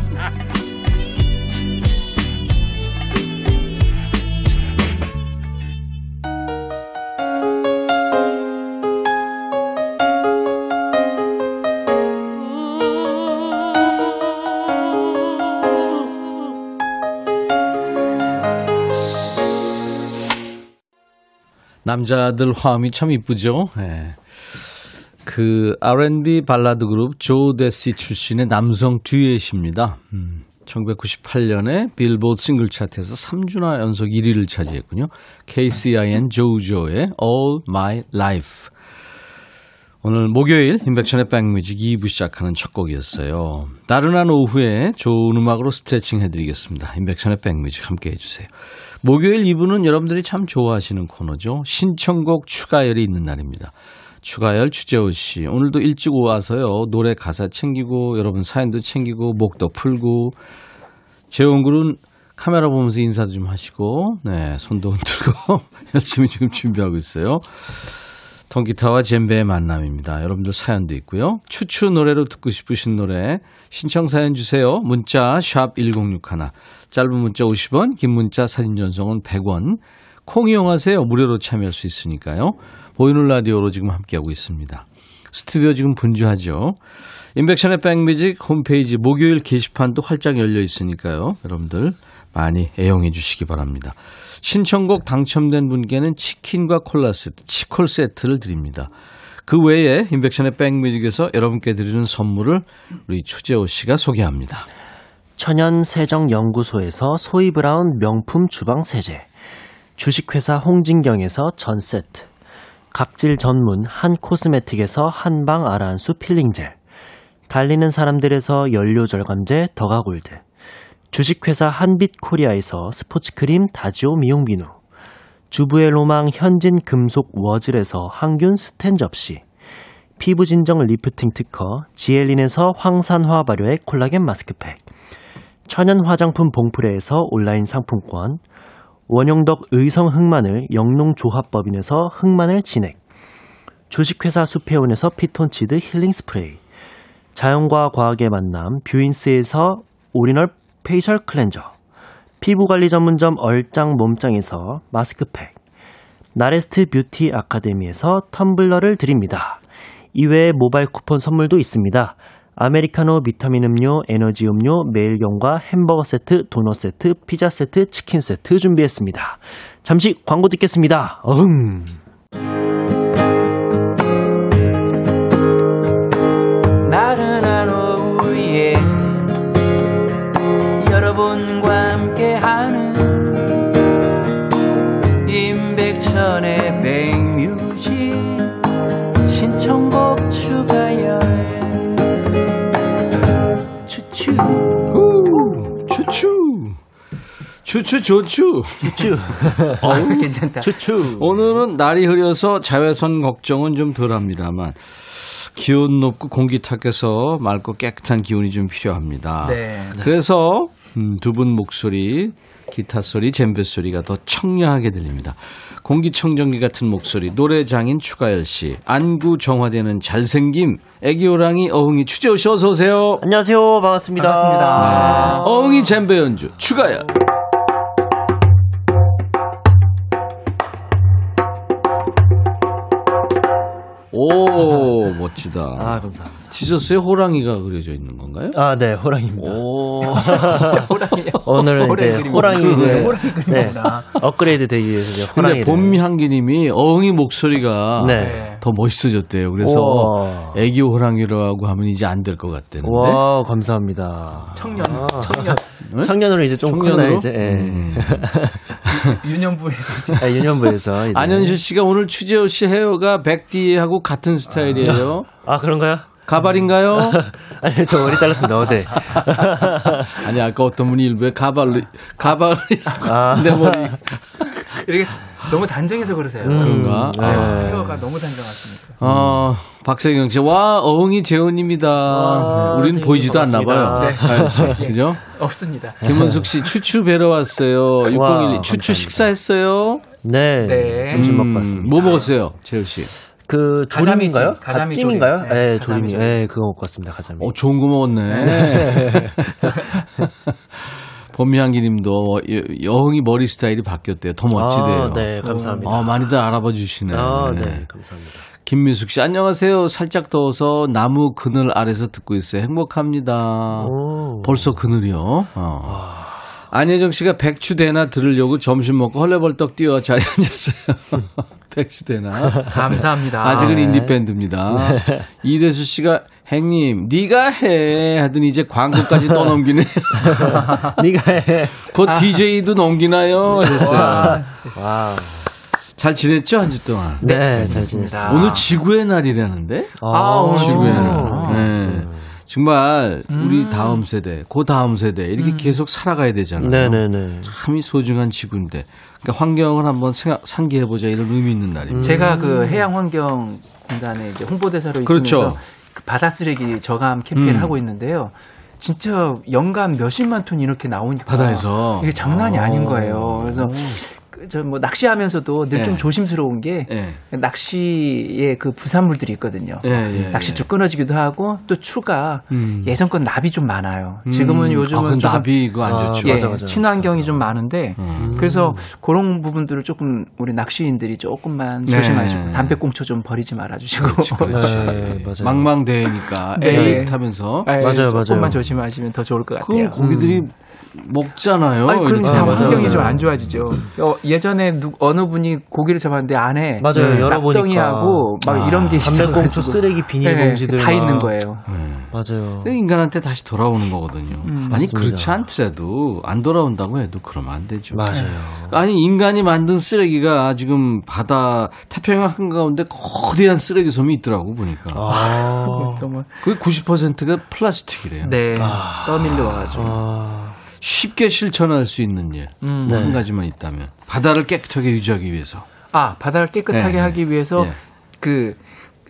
남자들 화음이 참 이쁘죠. 예. 그 R&B 발라드 그룹 Jodeci 출신의 남성 듀엣입니다. 음, 1998년에 빌보드 싱글 차트에서 3주나 연속 1위를 차지했군요. K-Ci & JoJo의 All My Life. 오늘 목요일 임백천의 백뮤직 2부 시작하는 첫 곡이었어요. 나른한 오후에 좋은 음악으로 스트레칭 해드리겠습니다. 임백천의 백뮤직 함께 해주세요. 목요일 2부는 여러분들이 참 좋아하시는 코너죠. 신청곡 추가열이 있는 날입니다. 추가열 주재호 씨 오늘도 일찍 와서요. 노래 가사 챙기고 여러분 사연도 챙기고 목도 풀고 재원 군은 카메라 보면서 인사도 좀 하시고 네 손도 흔들고 열심히 지금 준비하고 있어요. 통기타와 젬베의 만남입니다. 여러분들 사연도 있고요. 추추 노래로 듣고 싶으신 노래 신청 사연 주세요. 문자 샵 1061. 짧은 문자 50원, 긴 문자 사진 전송은 100원. 콩 이용하세요. 무료로 참여할 수 있으니까요. 보이는 라디오로 지금 함께하고 있습니다. 스튜디오 지금 분주하죠. 인백션의 백뮤직 홈페이지 목요일 게시판도 활짝 열려 있으니까요. 여러분들 많이 애용해 주시기 바랍니다. 신청곡 당첨된 분께는 치킨과 콜라 세트, 치콜 세트를 드립니다. 그 외에 인백션의 백뮤직에서 여러분께 드리는 선물을 우리 추재호 씨가 소개합니다. 천연 세정 연구소에서 소이 브라운 명품 주방 세제, 주식회사 홍진경에서 전 세트, 각질 전문 한 코스메틱에서 한방 아라한수 필링 젤, 달리는 사람들에서 연료 절감제 더가골드, 주식회사 한빛코리아에서 스포츠크림 다지오 미용 비누, 주부의 로망 현진 금속 워즐에서 항균 스텐 접시, 피부 진정 리프팅 특허 지엘린에서 항산화 발효의 콜라겐 마스크팩 천연 화장품 봉프레에서 온라인 상품권 원용덕 의성 흑마늘 영농조합법인에서 흑마늘 진액 주식회사 수페온에서 피톤치드 힐링 스프레이 자연과 과학의 만남 뷰인스에서 오리지널 facial cleanser 피부관리 전문점 얼짱 몸짱에서 마스크팩 나레스트 뷰티 아카데미에서 텀블러를 드립니다. 이외에 모바일 쿠폰 선물도 있습니다. 아메리카노 비타민 음료, 에너지 음료, 매일경과 햄버거 세트, 도넛 세트, 피자 세트, 치킨 세트 준비했습니다. 잠시 광고 듣겠습니다. 어흥. 나른한 오후에 여러분과 함께하는 임백천의 백 후, 추추. 추추 좋추. 추추. 어우, 괜찮다 추추. 오늘은 날이 흐려서 자외선 걱정은 좀 덜합니다만 기온 높고 공기 탁해서 맑고 깨끗한 기운이 좀 필요합니다. 네. 그래서 음, 두 분 목소리, 기타 소리, 젬베 소리가 더 청량하게 들립니다. 공기청정기 같은 목소리, 노래장인 추가열 씨, 안구 정화되는 잘생김, 애기호랑이 어흥이 추재호 씨 어서 오세요. 안녕하세요. 반갑습니다. 반갑습니다. 어흥이 젬베 연주 추가열. 오 멋지다. 아, 감사합니다. 티셔츠에 호랑이가 그려져 있는 건가요? 아, 네, 호랑이입니다. 오. 호랑이요 오늘은 이제 그림. 호랑이, 그러네. 네, 호랑이 그림이구나. 업그레이드 되기 위해서 이제 근데 호랑이. 봄향기님이 어흥이 목소리가 네. 더 멋있어졌대요. 그래서. 애기 호랑이라고 하면 이제 안 될 것 같다는데. 와, 감사합니다. 청년 아. 청년 네? 청년으로 이제 좀? 크나 이제. 예. 음. 유년부에서 이제 아, 유년부에서 이제. 안현실 씨가 오늘 추재호 씨 헤어가 백디하고 같은 스타일이에요. 아, 그런가요? 가발인가요? 아니, 저 머리 잘랐습니다, 어제. 아니 아까 어떤 분이 일부에 가발로 가발 아. 내 머리 이렇게 너무 단정해서 그러세요 음, 그런가? 네. 아. 헤어가 너무 단정하시니까 어, 박세경 씨, 와, 어흥이 재훈입니다. 와, 선생님 보이지도 않나. 봐요. 네. 가연 씨, 그죠? 없습니다 김은숙 씨, 추추 뵈러 왔어요. 6012, 와, 추추 감사합니다. 식사했어요? 네. 네. 점심 음, 먹고 왔습니다. 뭐 먹었어요, 재훈 씨? 그 가자미 조림인가요? 찜, 가자미 아, 찜인가요? 네, 네, 조림이. 네, 그거 먹고 왔습니다. 가자미. 어, 좋은 거 먹었네. 범미향기 님도 여흥이 머리 스타일이 바뀌었대요. 더 멋지대요. 아, 네, 감사합니다. 아, 많이들 알아봐 주시네. 아, 네, 감사합니다. 김민숙 씨, 안녕하세요. 살짝 더워서 나무 그늘 아래서 듣고 있어요. 행복합니다. 오. 벌써 그늘이요. 어. 안혜정 씨가 백추대나 들으려고 점심 먹고 헐레벌떡 뛰어 자리에 앉았어요. 백추대나. 감사합니다 아직은 네. 인디밴드입니다. 이대수 씨가 행님, 네가 해 하더니 이제 광고까지 떠넘기네. 네가 해. 곧 DJ도 넘기나요? 하셨어요. 와, 와우. 잘 지냈죠 한 주 동안? 네, 잘 지냈습니다. 지냈습니다. 오늘 지구의 날이라는데? 아, 오늘 지구의 날. 아. 네. 정말 우리 음. 다음 세대, 그 다음 세대 이렇게 계속 살아가야 되잖아요. 네네네. 참이 소중한 지구인데, 그러니까 환경을 한번 생각, 상기해보자 이런 의미 있는 날입니다. 제가 그 해양환경공단의 이제 홍보대사로 있으면서 그렇죠. 그 바다 쓰레기 저감 캠페인을 음. 하고 있는데요. 진짜 연간 몇십만 톤 이렇게 나오니까 바다에서 이게 장난이 어. 아닌 거예요. 그래서 저 뭐 낚시하면서도 늘좀 네. 조심스러운 게 예. 낚시의 그 부산물들이 있거든요. 예, 예, 낚시 예. 쭉 끊어지기도 하고 또 추가 음. 예전 건 납이 좀 많아요. 지금은 음. 요즘은 아, 나비 이거 안 아, 좋죠. 예, 맞아, 맞아. 친환경이 좀 많은데 음. 그래서 그런 부분들을 조금 우리 낚시인들이 조금만 네. 조심하시고 담배꽁초 좀 버리지 말아주시고 그렇지, 그렇지. 네, 맞아요. 망망대해니까 네. 에이 타면서 예, 맞아요, 조금만 맞아요. 조심하시면 더 좋을 것 같아요. 고기들이 먹잖아요. 아니, 그럼 다. 환경이 맞아요. 좀안 좋아지죠. 어, 예전에 누, 어느 분이 고기를 잡았는데 안에 맞아요, 열어보니까. 낙덩이하고 막 아, 이런 게 담배꽁초 쓰레기 비닐봉지들 다 막. 있는 거예요. 네. 맞아요. 인간한테 다시 돌아오는 거거든요. 음, 아니 맞습니다. 그렇지 않더라도 안 돌아온다고 해도 그러면 안 되죠. 맞아요. 아니 인간이 만든 쓰레기가 지금 바다 태평양 한가운데 거대한 쓰레기 섬이 있더라고 보니까. 아. 정말 그게 90%가 플라스틱이래요. 네 아. 떠밀려 와가지고 아. 쉽게 실천할 수 있는 일. 음. 네. 한 가지만 있다면 바다를 깨끗하게 유지하기 위해서. 아 바다를 깨끗하게 네. 하기 위해서 예. 그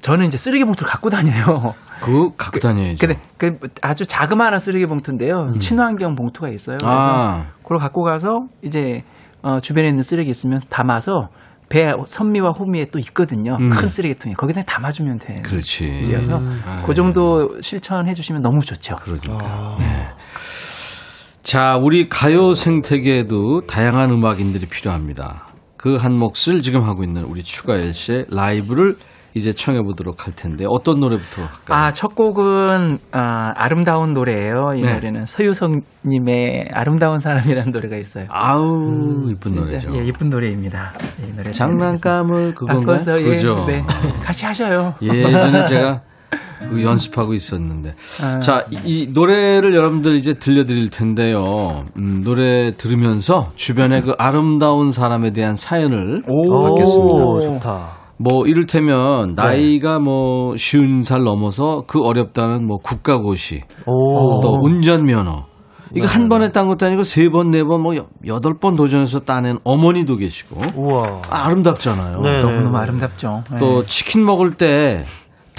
저는 이제 쓰레기 봉투를 갖고 다녀요. 그거 갖고 다녀야죠. 근데 그 아주 자그마한 쓰레기 봉투인데요. 친환경 봉투가 있어요. 그래서 음. 아. 그걸 갖고 가서 이제 어, 주변에 있는 쓰레기 있으면 담아서 배 선미와 호미에 또 있거든요. 음. 큰 쓰레기통에 거기다 담아주면 돼. 그렇지. 그래서 아, 그 정도 실천해 주시면 너무 좋죠. 그러니까. 네. 자, 우리 가요 생태계에도 다양한 음악인들이 필요합니다. 그 한 몫을 지금 하고 있는 우리 추가열 씨의 라이브를 이제 청해 보도록 할 텐데 어떤 노래부터 할까요? 아, 첫 곡은 아, 아름다운 노래예요. 이 네. 노래는 서유성 님의 아름다운 사람이라는 노래가 있어요. 아우 이쁜 진짜, 노래죠. 예, 이쁜 노래입니다. 이 노래 장난감을 그건가요? 바꿔서 예, 그죠. 네. 같이 하셔요. 예전에 제가 그 연습하고 있었는데. 아. 자, 이, 이 노래를 여러분들 이제 들려드릴 텐데요. 음, 노래 들으면서 주변에 그 아름다운 사람에 대한 사연을 받겠습니다. 오, 좋다. 뭐 이를테면 네. 나이가 뭐 쉬운 살 넘어서 그 어렵다는 뭐 국가고시 오. 또 운전면허 이거 네. 한 번에 딴 것도 아니고 세 번 네 번 뭐 여덟 번 도전해서 따낸 어머니도 계시고 우와. 아, 아름답잖아요. 네. 너무너무 아름답죠. 네. 또 치킨 먹을 때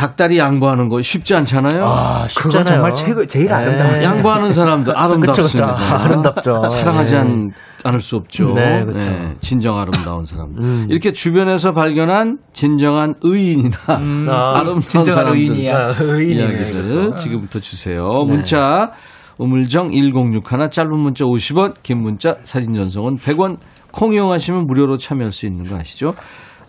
닭다리 양보하는 거 쉽지 않잖아요. 아, 그건 쉽잖아요. 정말 최고 제일 네. 아름다운 양보하는 사람도 아름답습니다. 그쵸, 그쵸. 아름답죠. 사랑하지 네. 않, 않을 수 없죠. 네, 그쵸. 진정 아름다운 사람들. 음. 이렇게 주변에서 발견한 진정한 의인이나 음, 아, 진정한 사람들 의인이야. 의인이네, 이야기들 이거. 지금부터 주세요. 문자 우물정 1061 짧은 문자 50원 긴 문자 사진 전송은 100원 콩 이용하시면 무료로 참여할 수 있는 거 아시죠?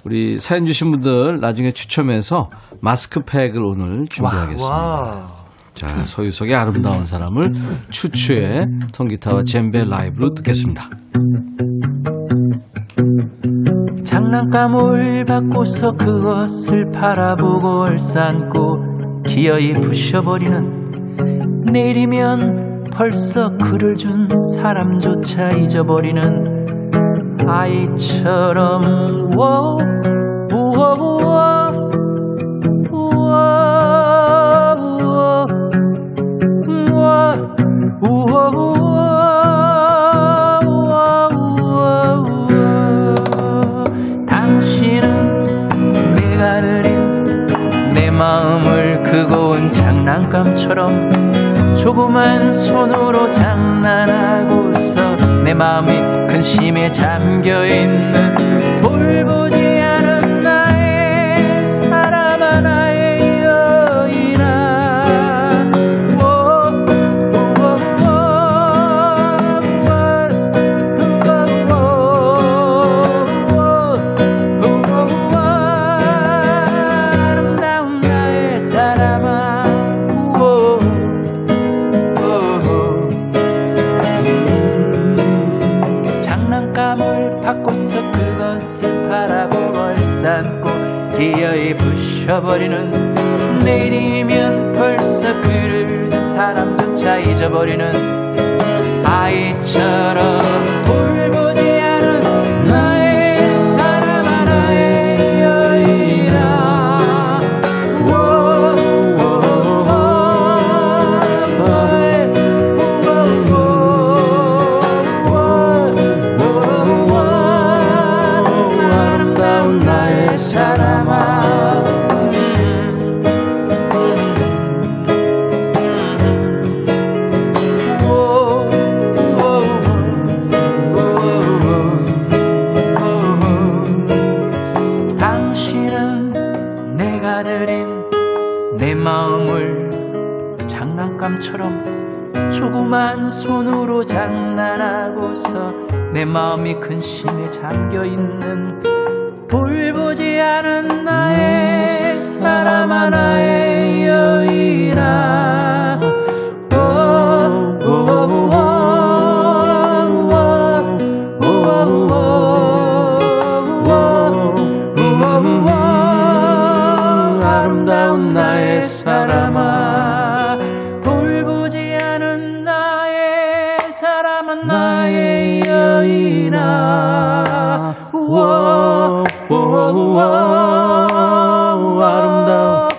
우리 사연 주신 분들 나중에 추첨해서 마스크팩을 오늘 준비하겠습니다. 와. 자, 서유석의 아름다운 사람을 추추의 통기타와 젬베 라이브로 듣겠습니다. 장난감을 받고서 그것을 바라보고 얼싸안고 기어이 부셔버리는 내일이면 벌써 그를 준 사람조차 잊어버리는 아이처럼 우와 우와 우와 우와 우와 우와 우와 우와 우와 우와 우와 당신은 내가 드린 내 마음을 온 장난감처럼 조그만 손으로 장난하고서 내 마음이 근심에 잠겨있는 부셔버리는 내일이면 벌써 그를 준 사람조차 잊어버리는 아이처럼 근심에 잠겨 있는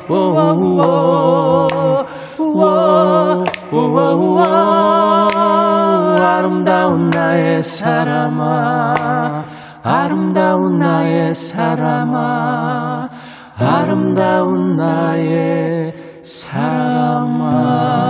우와 우와 우와 아름다운 나의 사람아 아름다운 나의 사람아 아름다운 나의 사랑아.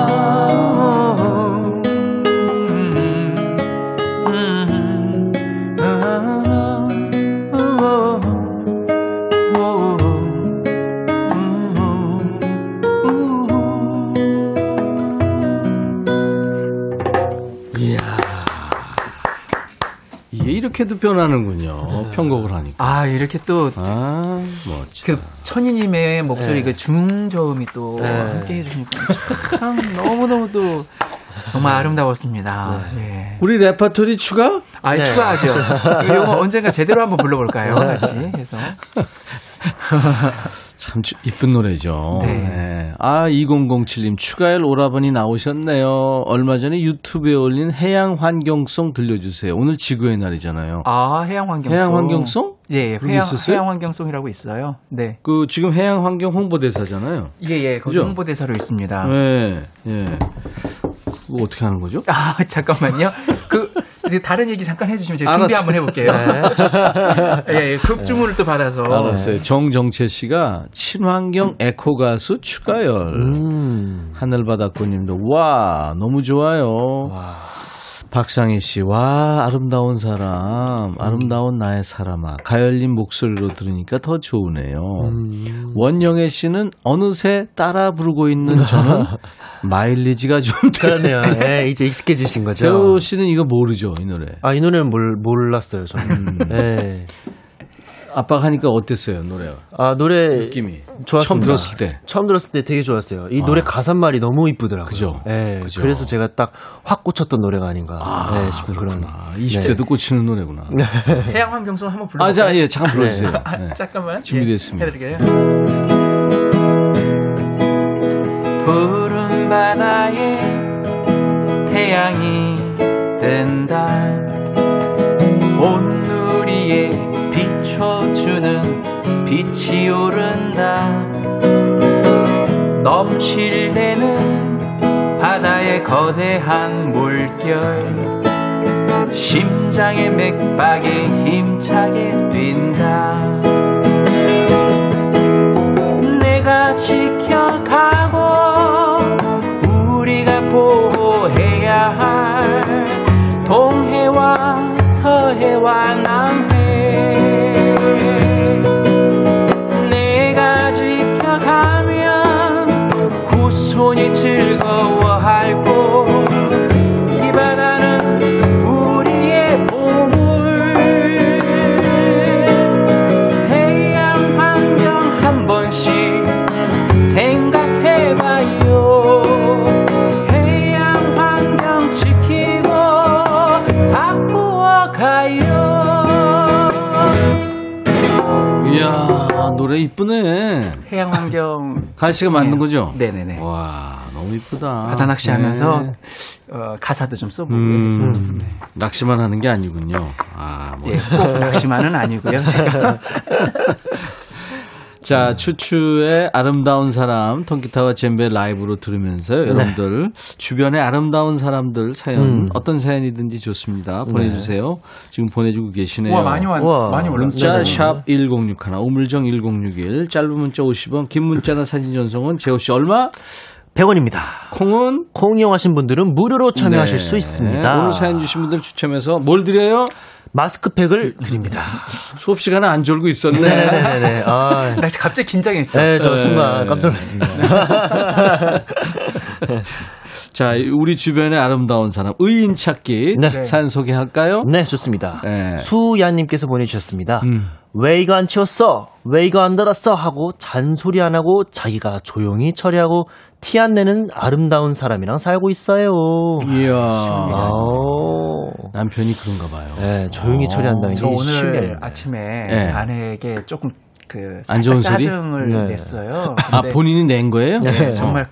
이렇게도 변하는군요. 편곡을 하니까. 아 이렇게 또 아, 멋지다. 그 천디님의 목소리 네. 그 중저음이 또 네. 함께 해주니까 참 너무너무 또 정말 아름다웠습니다. 네. 우리 레파토리 추가? 아, 네. 추가하죠. 이거 언젠가 제대로 한번 불러볼까요? 같이 해서. 참 주- 이쁜 노래죠. 네. 네. 아, 2007님, 추가열 오라버니 나오셨네요. 얼마 전에 유튜브에 올린 해양 환경송 들려주세요. 오늘 지구의 날이잖아요. 아, 해양 환경송. 해양 환경송? 예, 게 해양? 해양 환경송이라고 있어요. 네. 그, 지금 해양 환경 홍보대사잖아요. 예, 예, 거기 그죠? 홍보대사로 있습니다. 네, 예. 그거 어떻게 하는 거죠? 아, 잠깐만요. 그, 이제 다른 얘기 잠깐 해주시면 제가 준비 알았어요. 한번 해볼게요. 예, 예, 급주문을 또 받아서. 알았어요. 정정채 씨가 친환경 에코 가수 추가열. 음. 하늘바닷꽃님도 와 너무 좋아요. 와. 박상희 씨, 와, 아름다운 사람, 아름다운 나의 사람아. 가열님 목소리로 들으니까 더 좋으네요. 음. 원영애 씨는 어느새 따라 부르고 있는 저는 마일리지가 좀 그러네요. 예, 이제 익숙해지신 거죠. 재호 씨는 이거 모르죠, 이 노래. 아, 이 노래는 몰, 몰랐어요, 저는. 예. 아빠가 하니까 어땠어요, 노래가? 아, 노래. 느낌이. 좋았습니다. 처음 들었을 때. 처음 들었을 때 되게 좋았어요. 이 아. 노래 가사말이 너무 이쁘더라고요. 그죠? 예. 그죠. 그래서 제가 딱 확 꽂혔던 노래가 아닌가 아, 예, 싶은 그런. 그렇구나. 20대도 꽂히는 노래구나. 해양 환경송 한번 불러볼까요? 아, 자, 예, 잠깐 불러주세요. 아, 네. 잠깐만. 준비됐습니다. 예, 해드릴게요. 푸른 바다에 태양이 뜬다. 온누리에 비춰주는 빛이 오른다. 넘실대는 바다의 거대한 물결. 심장의 맥박에 힘차게 뛴다. 내가 지켜가고 우리가 보호해야 할 동해와 서해와 남 이쁘네. 해양 환경 가시가 맞는 거죠? 네네네 와, 너무 이쁘다. 바다 낚시 하면서 네. 어, 가사도 좀 써보고 음, 그래서 네. 낚시만 하는 게 아니군요. 아, 예, 멋지다. 꼭 낚시만은 아니고요 제가 자, 추추의 아름다운 사람, 통기타와 젬베 라이브로 들으면서 여러분들 주변에 아름다운 사람들 사연 음. 어떤 사연이든지 좋습니다. 보내주세요. 지금 보내주고 계시네요. 우와 많이 왔 우와. 많이 문자 네네. 샵 1061, 우물정 1061, 짧은 문자 50원, 긴 문자나 사진 전송은 재호 씨 얼마? 100원입니다. 콩은 콩 이용하신 분들은 무료로 참여하실 네. 수 있습니다. 오늘 사연 주신 분들 추첨해서 뭘 드려요? 마스크팩을 드립니다. 수업 시간에 안 졸고 있었네. 네네네. 아, 나 갑자기 긴장했어 네, 저 네. 순간 깜짝 놀랐습니다. 자, 우리 주변의 아름다운 사람, 의인 찾기 네. 사연 소개할까요? 네, 좋습니다. 네. 수야님께서 보내주셨습니다. 음. 왜 이거 안 치웠어? 왜 이거 안 달았어? 하고 잔소리 안 하고 자기가 조용히 처리하고 티 안 내는 아름다운 사람이랑 살고 있어요. 이야. 아오. 남편이 그런가 봐요. 네, 조용히 처리한다는 게저 오늘 쉬운 게 아닙니다. 아침에 네. 아내에게 조금 그안 살짝 좋은 소리? 짜증을 네. 냈어요. 아, 근데 본인이 낸 거예요? 네, 어. 정말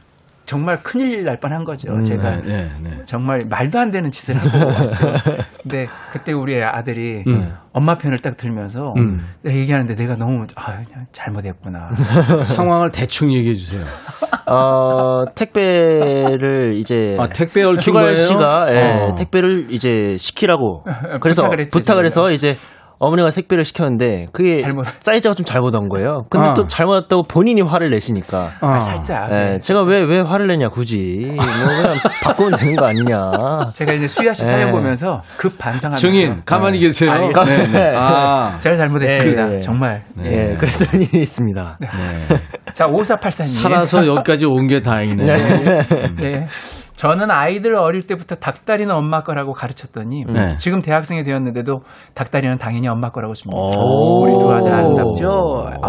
정말 큰일 날 뻔한 거죠. 음, 제가 네, 네, 네. 정말 말도 안 되는 짓을 하고 왔죠. 근데 그때 우리 아들이 음. 엄마 편을 딱 들면서 음. 내가 얘기하는데 내가 너무 아 그냥 잘못했구나. 상황을 대충 얘기해 주세요. 어, 택배를 이제 아, 택배 거예요? 씨가 예, 어. 택배를 이제 시키라고 그래서 부탁을 했지, 부탁을 해서. 이제 어머니가 색배를 시켰는데 그게 잘못- 사이즈가 좀 잘못 온 거예요. 근데 어. 또 잘못 왔다고 본인이 화를 내시니까. 어. 살짝. 예, 제가 왜 왜 화를 내냐 굳이 뭐 그냥 바꾸면 되는 거 아니냐. 제가 이제 수야 씨 네. 사연 보면서 급 반성하면서 증인 가만히 네. 계세요. 알겠습니다. 네, 네. 아, 제가 잘못했습니다. 네. 정말. 네. 예, 그랬던 일이 있습니다. 네. 자, 5484님. 살아서 여기까지 온 게 다행이네요. 네. 저는 아이들 어릴 때부터 닭다리는 엄마 거라고 가르쳤더니 네. 지금 대학생이 되었는데도 닭다리는 당연히 엄마 거라고 줍니다. 오. 우리 두 아들 아름답죠? 아,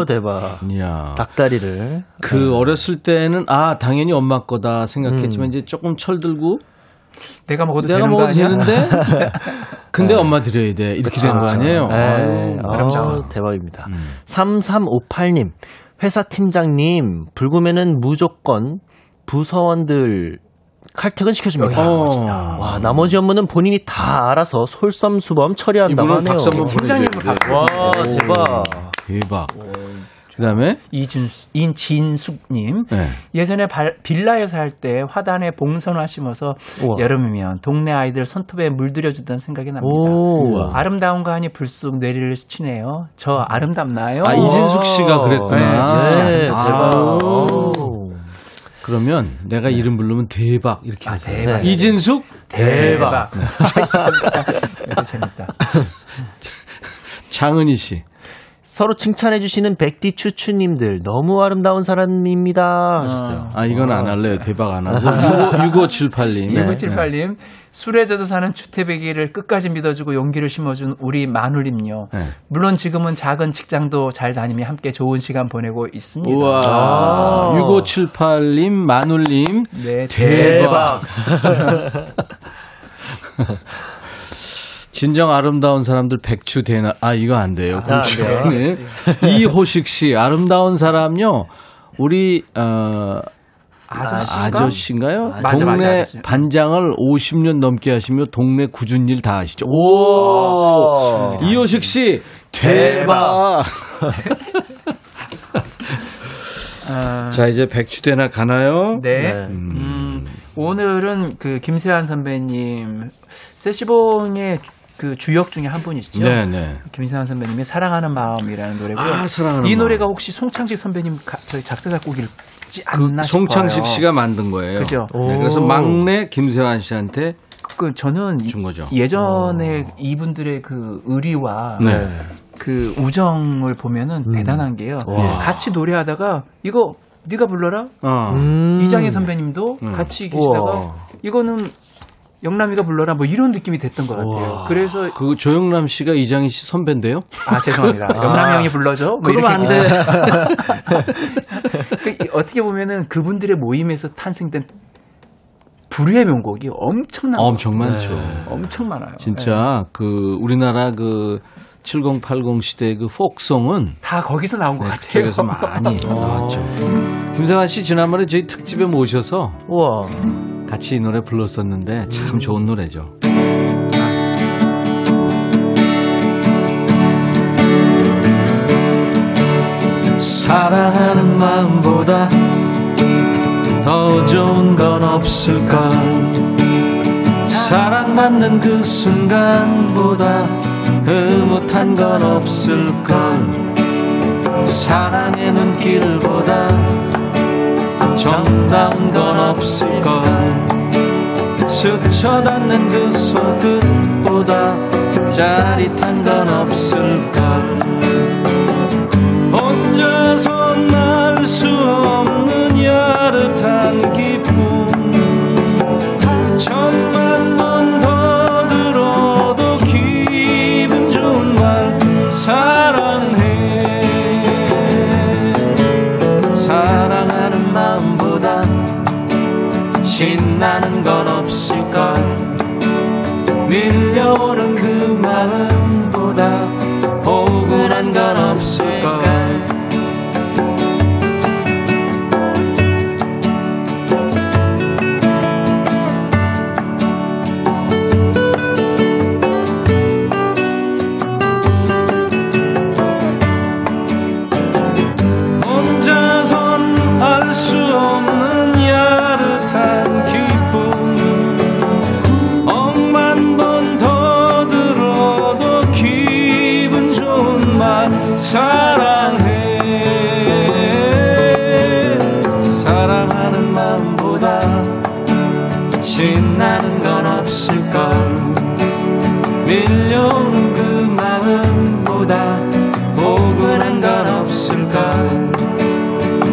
아, 대박. 이야. 닭다리를. 그 어렸을 때는 아 당연히 엄마 거다 생각했지만 음. 이제 조금 철들고 내가 먹어도 내가 되는 거 먹어도 아니야? 되는데 근데 엄마 드려야 돼 이렇게 된 거 아니에요? 네. 아유, 아, 아름다워. 대박입니다. 음. 3358님, 회사 팀장님, 불구면은 무조건 부서원들 칼퇴근 시켜줍니다. 어. 와, 나머지 업무는 본인이 다 알아서 솔선수범 처리한다고 하네요. 박수 한번 팀장님을 돼. 와, 오, 대박. 대박. 그다음에 이진, 인진숙님. 네. 예전에 발- 빌라에 살때 화단에 봉선화 심어서 우와. 여름이면 동네 아이들 손톱에 물들여주던 생각이 납니다. 아름다운 거 하니 불쑥 뇌리를 스치네요. 저 아름답나요? 아 이진숙 씨가 그랬구나. 네, 진짜. 네, 아. 대박. 오. 그러면 내가 이름 부르면 대박 이렇게 아, 하세요. 대박. 이진숙 대박. 이거 재밌다. 장은희 씨. 서로 칭찬해 주시는 백디 추추님들 너무 아름다운 사람입니다 하셨어요. 아 이건 안 할래요. 대박 안 하고 6578님. 1978님, 술에 젖어 사는 주태배기를 끝까지 믿어주고 용기를 심어준 우리 마눌님요. 네. 물론 지금은 작은 직장도 잘 다니며 함께 좋은 시간 보내고 있습니다. 우와. 아. 6578님, 마눌님. 네, 대박. 진정 아름다운 사람들 백추 대나 아 이거 안 돼요. 아, 안 돼요. 네. 이호식 씨 아름다운 사람요. 우리 어 아저씨가? 아저씨인가요? 맞아, 동네 맞아, 아저씨. 반장을 50년 넘게 하시며 동네 굳은 일다 하시죠. 오. 이호식 씨 대박. 아, 자 이제 백추대나 가나요? 네. 네. 음, 오늘은 그 김세환 선배님, 세시봉의 그 주역 중에 한 분이시죠. 네네. 김세환 선배님의 사랑하는 마음이라는 노래고요. 아 사랑하는 이 마음. 노래가 혹시 송창식 선배님 가- 저희 작사 작곡일지 그. 송창식 씨가 만든 거예요. 그죠. 네, 그래서 오. 막내 김세환 씨한테 그 저는 이- 준 거죠. 예전에 이분들의 그 의리와 네. 그 우정을 보면은 대단한 게요. 와. 같이 노래하다가 이거 네가 불러라. 어. 음. 이장희 선배님도 음. 같이 계시다가 우와. 이거는 영남이가 불러라 뭐 이런 느낌이 됐던 것 같아요. 우와. 그래서 그 조영남 씨가 이장희 씨 선배인데요? 아 죄송합니다. 영남이 형이 불러줘. 뭐 그러면 안 돼. 그 이- 어떻게 보면은 그분들의 모임에서 탄생된 불후의 명곡이 엄청난 거- 엄청 많죠. 엄청 많아요. 진짜 그 우리나라 그 7080 시대 그 폭송은 네. 다 거기서 나온 것 네, 같아요. 그쪽에서 많이 나왔죠. 김세환 씨 지난번에 저희 특집에 모셔서 우와. 같이 이 노래 불렀었는데 참 좋은 노래죠. 사랑하는 마음보다 더 좋은 건 없을까 사랑받는 그 순간보다 흐뭇한 건 없을걸 사랑의 눈길보다 건 없을걸. 스쳐 닿는 그 손끝보다 짜릿한 건 없을걸. 혼자서 날 수 없는 야릇한 기쁨 나는 건 없을까 밀려오는 그 마음 밀려오는 그 마음보다 포근한 건 없을걸.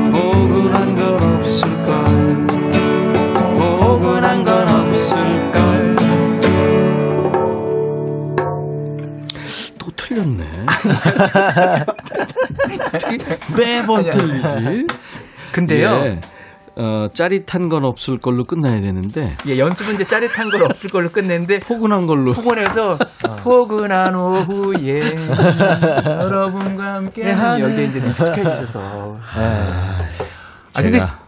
포근한 건 없을걸. 포근한 건 없을걸. 또 틀렸네. 매번 틀리지. 근데요. 예. 어, 짜릿한 건 없을 걸로 끝나야 되는데. 예, 연습은 이제 짜릿한 건 없을 걸로 끝냈는데 포근한 걸로. 포근해서 포근한 오후에 여러분과 함께 하는 여기에 이제 익숙해지셔서. 아 근데 제가.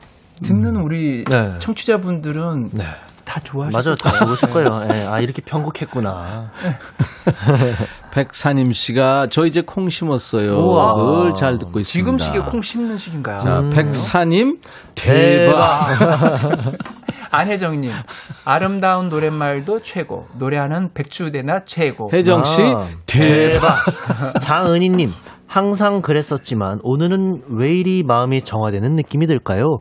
듣는 우리 네. 청취자분들은 네. 다 좋아하실 맞아요. 다 좋으실 거예요. 예, 아, 이렇게 편곡했구나. 백사님 씨가 저 이제 콩 심었어요. 우와. 늘잘 듣고 있습니다. 지금 시기에 콩 심는 시기인가요? 자, 음. 백사님 대박. 안혜정님 아름다운 노랫말도 최고 노래하는 백주대나 최고 혜정 씨 아, 대박. 장은희님, 항상 그랬었지만 오늘은 왜 이리 마음이 정화되는 느낌이 들까요?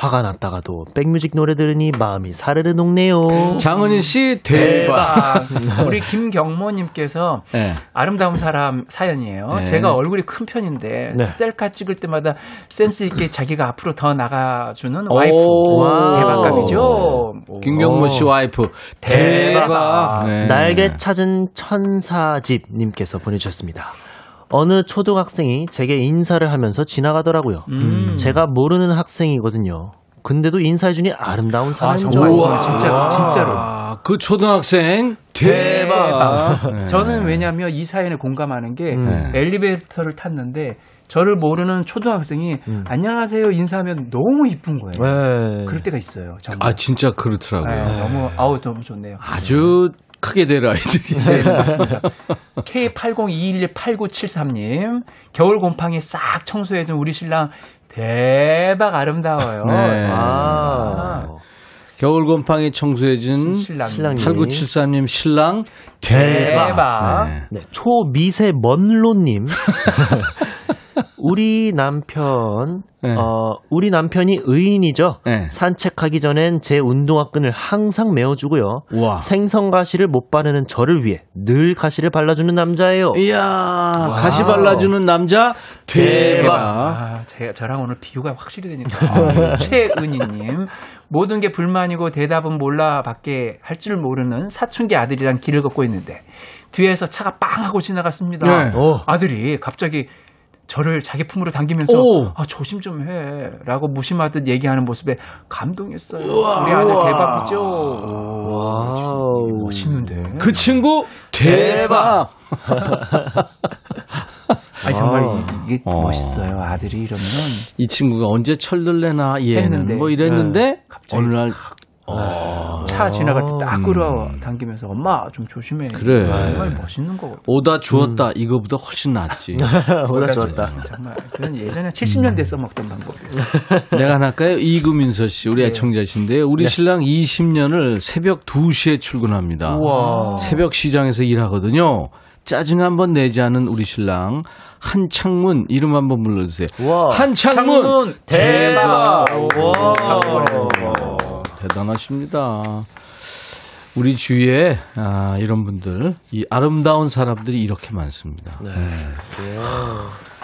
화가 났다가도 백뮤직 노래 들으니 마음이 사르르 녹네요. 장은희 씨 대박. 대박. 우리 김경모님께서 네. 아름다운 사람 사연이에요. 네. 제가 얼굴이 큰 편인데 네. 셀카 찍을 때마다 센스 있게 자기가 앞으로 더 나가주는 와이프 오. 대박감이죠. 오. 김경모 씨 와이프 대박. 대박. 네. 날개 찾은 천사집님께서 보내주셨습니다. 어느 초등학생이 제게 인사를 하면서 지나가더라고요. 음. 제가 모르는 학생이거든요. 근데도 인사해주니 아름다운 줄 정말. 이거 진짜 진짜로. 아, 그 초등학생 대박. 네. 저는 왜냐하면 이 사연에 공감하는 게 음. 엘리베이터를 탔는데 저를 모르는 초등학생이 음. 안녕하세요 인사하면 너무 이쁜 거예요. 네. 그럴 때가 있어요. 정말. 아 진짜 그렇더라고요. 네, 너무 아우 너무 좋네요. 아주 크게 될 아이들이. 네, 맞습니다. K80218973님, 겨울 곰팡이 싹 청소해준 우리 신랑 대박 아름다워요. 네. 아. 겨울 곰팡이 청소해준 신랑. 신랑님. 8973님 신랑 대박. 대박. 네. 네, 초미세 먼로님. 우리 남편, 네. 어, 우리 남편이 의인이죠. 네. 산책하기 전엔 제 운동화 끈을 항상 메어주고요. 와. 생선 가시를 못 바르는 저를 위해 늘 가시를 발라주는 남자예요. 이야, 가시 발라주는 남자 대박. 아, 제가 저랑 오늘 비교가 확실히 되니까. 최은희님, 모든 게 불만이고 대답은 몰라 밖에 할 줄 모르는 사춘기 아들이랑 길을 걷고 있는데 뒤에서 차가 빵 하고 지나갔습니다. 네. 오. 아들이 갑자기 저를 자기 품으로 당기면서 오. 아, 조심 좀 해라고 무심하듯 얘기하는 모습에 감동했어요. 우와. 우리 아들. 대박이죠. 오, 와우. 멋있는데. 그 친구 대박. 아니 정말 와. 이- 이게 어. 멋있어요. 아들이 이러면 이 친구가 언제 철들래나 얘는 했는데. 뭐 이랬는데 갑자기 어느 날 차 지나갈 때딱 음. 끌어당기면서 엄마 좀 조심해. 그래. 정말 멋있는 거거든. 오다 주었다 이거보다 훨씬 낫지. 오다 좋았다. 정말 그건 예전에 70년대 써먹던 방법이에요. 내가 하나 할까요? 이금인서 씨, 우리 네. 애청자신데요. 우리 신랑 20년을 새벽 2시에 출근합니다. 우와. 새벽 시장에서 일하거든요. 짜증 한번 내지 않은 우리 신랑 한창문 이름 한번 불러주세요. 우와. 한창문 창문 대박. 우와. 대단하십니다. 우리 주위에 아, 이런 분들, 이 아름다운 사람들이 이렇게 많습니다. 네.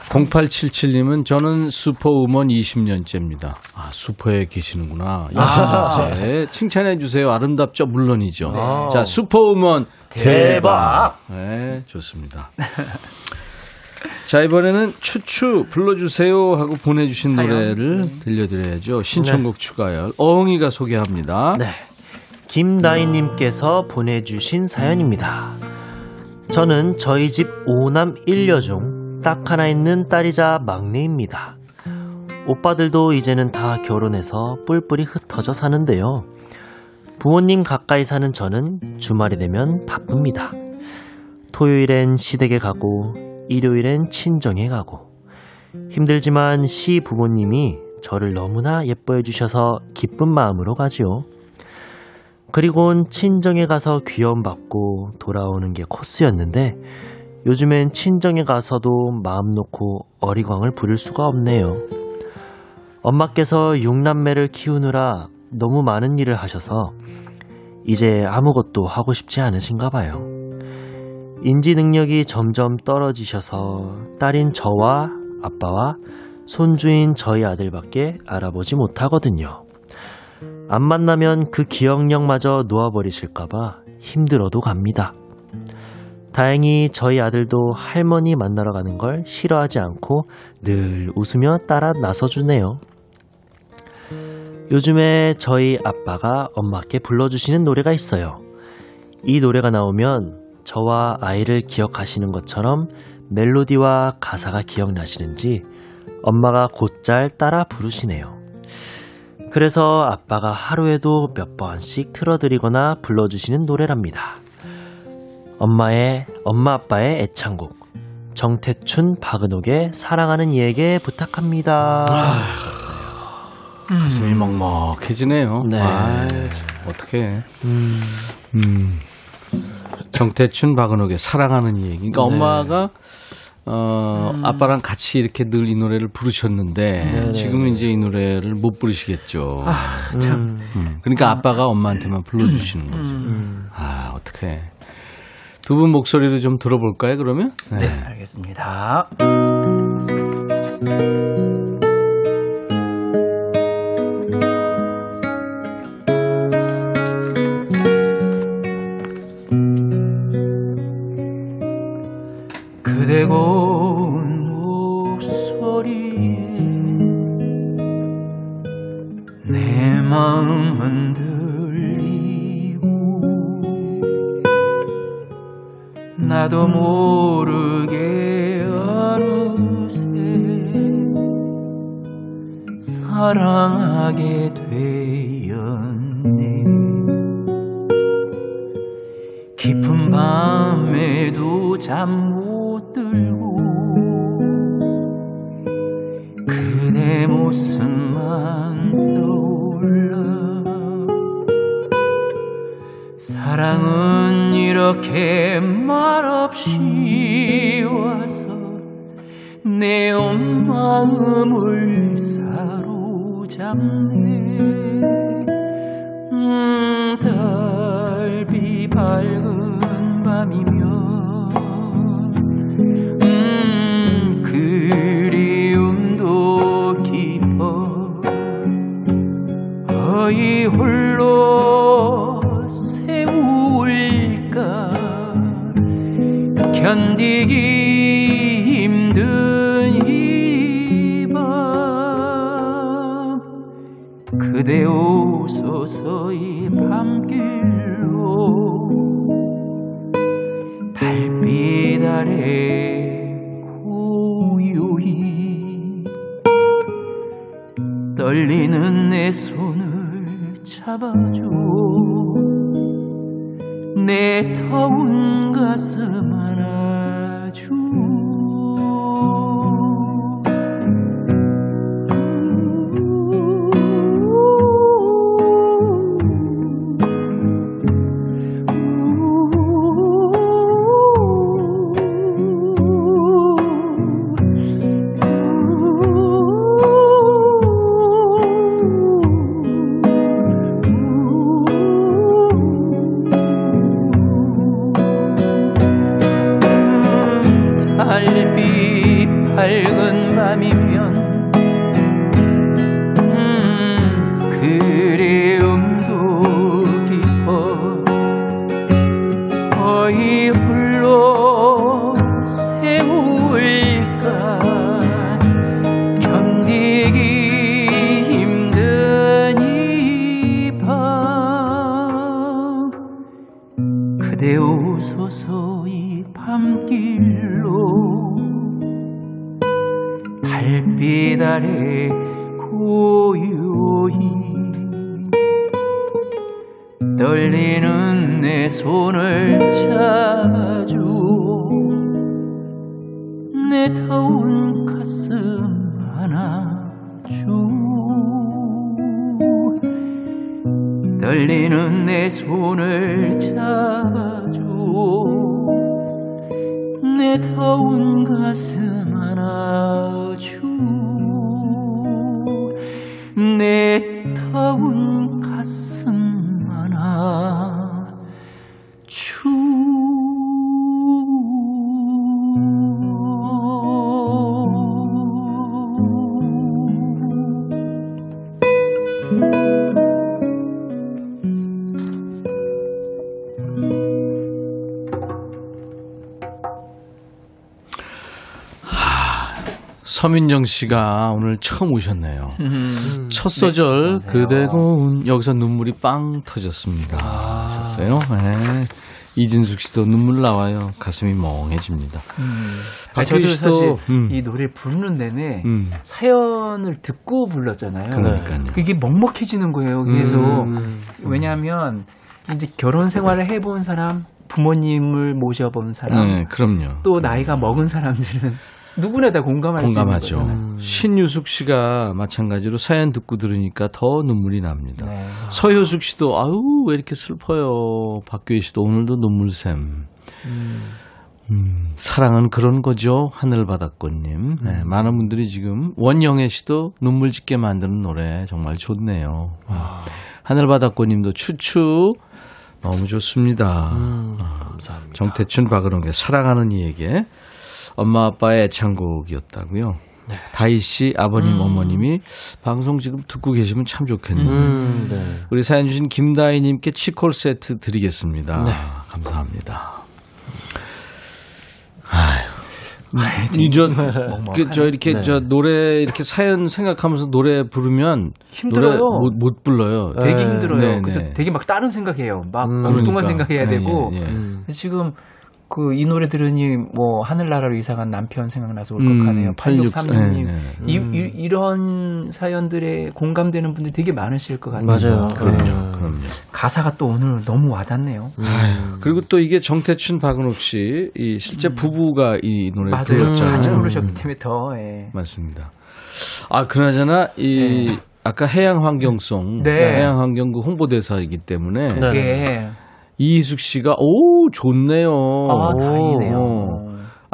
0877님은 저는 슈퍼우먼 20년째입니다. 아, 슈퍼에 계시는구나. 20년째. 칭찬해 주세요. 아름답죠? 물론이죠. 네. 자, 슈퍼우먼 대박. 대박. 네, 좋습니다. 자, 이번에는 추추 불러주세요 하고 보내주신 사연. 노래를 들려드려야죠. 신청곡 추가열. 어흥이가 소개합니다. 네. 김다희님께서 보내주신 사연입니다. 저는 저희 집 5남 1녀 중 딱 하나 있는 딸이자 막내입니다. 오빠들도 이제는 다 결혼해서 뿔뿔이 흩어져 사는데요. 부모님 가까이 사는 저는 주말이 되면 바쁩니다. 토요일엔 시댁에 가고 일요일엔 친정에 가고 힘들지만 시 부모님이 저를 너무나 예뻐해 주셔서 기쁜 마음으로 가지요. 그리곤 친정에 가서 귀여움 받고 돌아오는 게 코스였는데 요즘엔 친정에 가서도 마음 놓고 어리광을 부릴 수가 없네요. 엄마께서 육남매를 키우느라 너무 많은 일을 하셔서 이제 아무것도 하고 싶지 않으신가 봐요. 인지 능력이 점점 떨어지셔서 딸인 저와 아빠와 손주인 저희 아들밖에 알아보지 못하거든요. 안 만나면 그 기억력마저 놓아버리실까봐 힘들어도 갑니다. 다행히 저희 아들도 할머니 만나러 가는 걸 싫어하지 않고 늘 웃으며 따라 나서주네요. 요즘에 저희 아빠가 엄마께 불러주시는 노래가 있어요. 이 노래가 나오면 저와 아이를 기억하시는 것처럼 멜로디와 가사가 기억나시는지 엄마가 곧잘 따라 부르시네요. 그래서 아빠가 하루에도 몇 번씩 틀어드리거나 불러주시는 노래랍니다. 엄마의, 엄마 아빠의 애창곡. 정태춘, 박은옥의 사랑하는 이에게 부탁합니다. 가슴이 먹먹해지네요. 네. 아, 어떻게? 음, 음. 정태춘, 박은옥의 사랑하는 이 얘기. 그러니까 네. 엄마가 어, 아빠랑 같이 이렇게 늘 이 노래를 부르셨는데 네네. 지금은 이제 이 노래를 못 부르시겠죠. 아, 참. 음, 음. 그러니까 아빠가 엄마한테만 불러주시는 거죠. 음. 아, 어떡해. 두 분 목소리도 좀 들어볼까요, 그러면? 네, 알겠습니다. 서민정 씨가 오늘 처음 오셨네요. 음. 첫 소절 네, 안녕하세요. 그대 고운 여기서 눈물이 빵 터졌습니다. 아. 하셨어요. 네. 이진숙 씨도 눈물 나와요. 가슴이 멍해집니다. 아, 저도 사실 음. 이 노래 부르는 내내 음. 사연을 듣고 불렀잖아요. 그러니까요. 그게 먹먹해지는 거예요. 계속 음. 왜냐하면 이제 결혼 생활을 해본 사람, 부모님을 모셔본 사람, 네, 그럼요. 또 나이가 먹은 사람들은 누구나 다 공감할 공감하죠. 수 있는 거잖아요. 신유숙 씨가 마찬가지로 사연 듣고 들으니까 더 눈물이 납니다. 네. 서효숙 씨도 아유 왜 이렇게 슬퍼요. 박교희 씨도 오늘도 눈물샘. 음, 사랑은 그런 거죠. 하늘바닷꽃님. 네, 많은 분들이 지금 원영애 씨도 눈물 짓게 만드는 노래 정말 좋네요. 하늘바닷꽃님도 추추 너무 좋습니다. 감사합니다. 정태춘 박은홍의 사랑하는 이에게 엄마 아빠의 애창곡이었다고요. 다희 씨 아버님 어머님이 방송 지금 듣고 계시면 참 좋겠네요. 음, 네. 우리 사연 주신 김다희님께 치콜 세트 드리겠습니다. 감사합니다. 아유. 이저 그, 저 이렇게 네. 저 노래 이렇게 사연 생각하면서 노래 부르면 힘들어요. 노래 못, 못 불러요. 되게 네. 힘들어요. 네, 그래서 네. 되게 막 다른 생각해요. 막 음. 엉뚱한 그러니까. 생각해야 예, 되고. 음. 지금 그 이 노래 들으니 뭐 하늘나라로 이사간 남편 생각나서 음, 울컥하네요. 8636님. 네, 네. 이, 음. 이, 이런 사연들에 공감되는 분들이 되게 많으실 것 같아요. 맞아요. 그럼요, 네. 그럼요. 가사가 또 오늘 너무 와닿네요. 음. 그리고 또 이게 정태춘 박은옥 씨, 이 실제 부부가 이 노래 맞아요. 불렀잖아요. 같이 음. 부르셨기 때문에 더 예. 맞습니다. 아, 그나저나 이 아까 해양 환경송, 네. 해양 환경구 홍보대사이기 때문에 네. 이희숙 씨가 오 좋네요. 아, 어. 다행이네요.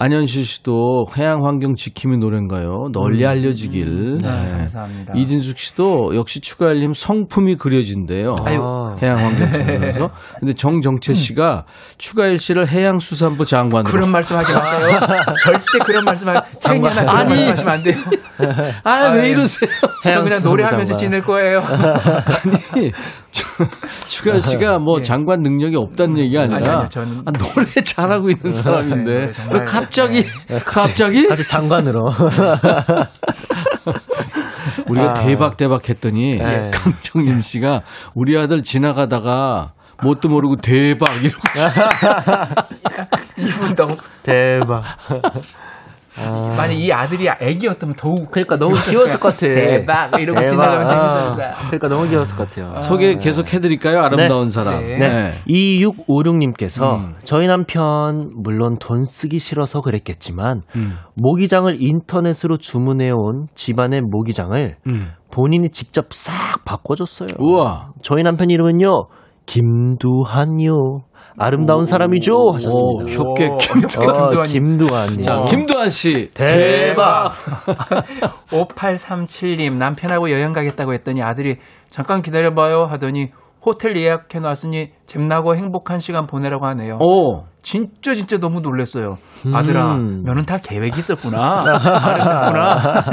안현실 씨도 해양 환경 지킴이 노래인가요? 널리 네, 알려지길. 네. 감사합니다. 이진숙 씨도 역시 추가열림 성품이 그려진대요. 아유. 해양 환경 측면에서. 근데 정정채 씨가 추가열 씨를 해양수산부 장관으로. 그런 말씀하지 마세요. 절대 그런 말씀하 그런 아니. 말씀하시면 안 돼요. 아, 왜 아유. 이러세요? 저 그냥 노래하면서 장관. 지낼 거예요. 아니, 저- 추가열 씨가 뭐 예. 장관 능력이 없다는 얘기가 아니라 아니, 아니요, 저는- 아, 노래 잘하고 있는 사람인데 네, 왜 정말, 갑자기 네. 갑자기 아주 장관으로. 우리가 아. 대박 대박 했더니 네. 강정림 씨가 우리 아들 지나가다가 뭣도 모르고 대박 이러고 이분 너무 대박. 아. 만약 이 아들이 애기였다면 더욱 그러니까 너무 귀여웠을 것. 같아. 대박 이러고 대박. 지나가면 아, 재밌었다. 그러니까 너무 귀여웠을 것 같아요. 소개 계속 해드릴까요? 아름다운 사람. 네. 네. 2656님께서 음. 저희 남편 물론 돈 쓰기 싫어서 그랬겠지만 음. 모기장을 인터넷으로 주문해온 집안의 모기장을 음. 본인이 직접 싹 바꿔줬어요. 우와. 저희 남편 이름은요 김두한요. 아름다운 사람이죠 오, 하셨습니다. 오, 김- 어, 김두한. 자, 김두한 씨. 대박. 5837님 남편하고 여행 가겠다고 했더니 아들이 잠깐 기다려 봐요 하더니 호텔 예약해 놨으니 잼나고 행복한 시간 보내라고 하네요. 오. 진짜 진짜 너무 놀랐어요. 아들아, 음. 너는 다 계획이 있었구나. 아름답구나.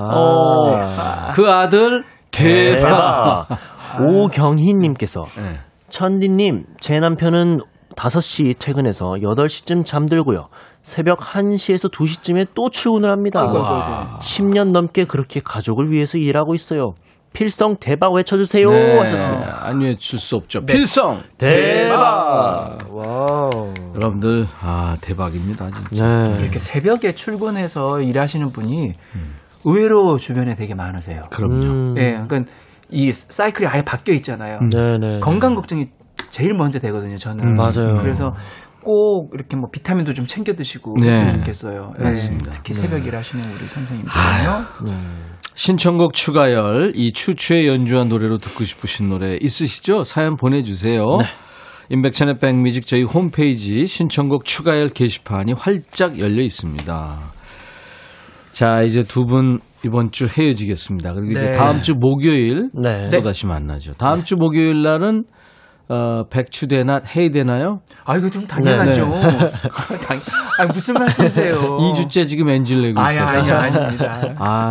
어. 그 아들 대박. 대박. 오경희님께서 네. 천디님, 제 남편은 5시 퇴근해서 8시쯤 잠들고요. 새벽 1시에서 2시쯤에 또 출근을 합니다. 아이고, 아이고, 아이고. 10년 넘게 그렇게 가족을 위해서 일하고 있어요. 필성 대박 외쳐주세요 네. 하셨습니다. 안 외칠 수 없죠. 필성. 대박! 와우. 여러분들 아 대박입니다 진짜. 네. 이렇게 새벽에 출근해서 일하시는 분이 의외로 주변에 되게 많으세요. 그럼요. 음. 예, 그러니까 이 사이클이 아예 바뀌어 있잖아요. 네네. 건강 걱정이 제일 먼저 되거든요, 저는. 음, 맞아요. 그래서 꼭 이렇게 뭐 비타민도 좀 챙겨 드시고 네. 그랬으면 좋겠어요. 예, 맞습니다. 특히 새벽 일하시는 우리 선생님들은요. 네. 신청곡 추가열 이 추추에 연주한 노래로 듣고 싶으신 노래 있으시죠? 사연 보내주세요. 임백천의 백뮤직 저희 홈페이지 신청곡 추가열 게시판이 활짝 열려 있습니다. 자 이제 두 분 이번 주 헤어지겠습니다. 그리고 이제 네. 다음 주 목요일 네. 또 다시 만나죠. 다음 주 목요일 날은 어, 백추대낮 헤이되나요? 아 이거 좀 당연하죠. 네, 당... 아 무슨 말씀이세요? 2주째 지금 엔질 내고 아니 있어서. 아니 아닙니다. 아,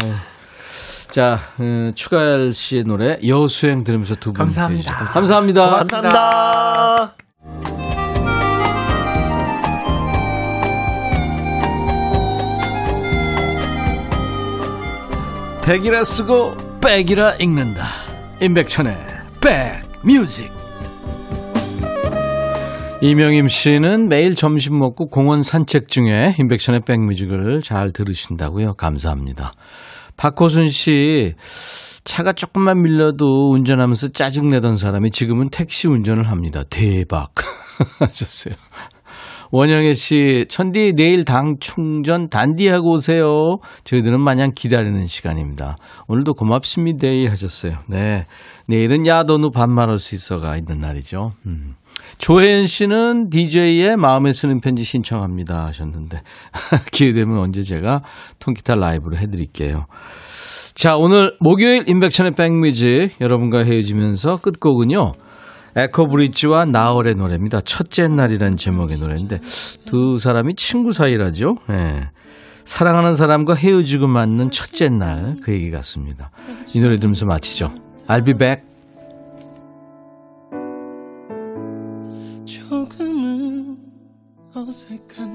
자, 어, 추가열 씨의 노래 여수행 들으면서 두 분. 감사합니다. 계시죠. 감사합니다. 고맙습니다. 감사합니다. 백이라 쓰고 백이라 읽는다. 임백천의 백뮤직. 이명임 씨는 매일 점심 먹고 공원 산책 중에 임백천의 백뮤직을 잘 들으신다고요. 감사합니다. 박호순 씨 차가 조금만 밀려도 운전하면서 짜증내던 사람이 지금은 택시 운전을 합니다. 대박. 하셨어요 원영애 씨, 천디 내일 당 충전 단디하고 오세요. 저희들은 마냥 기다리는 시간입니다. 오늘도 고맙습니다. 하셨어요. 네. 내일은 야도누 반말할 수 있어가 있는 날이죠. 음. 조혜연 씨는 DJ의 마음에 쓰는 편지 신청합니다 하셨는데 기회되면 언제 제가 통기타 라이브로 해드릴게요. 자 오늘 목요일 인백천의 백뮤직 여러분과 헤어지면서 끝곡은요. 에코브리지와 나얼의 노래입니다. 첫째 날이라는 제목의 노래인데 두 사람이 친구 사이라죠. 네. 사랑하는 사람과 헤어지고 맞는 첫째 날 그 얘기 같습니다. 이 노래 들으면서 마치죠. I'll be back. 조금은 어색한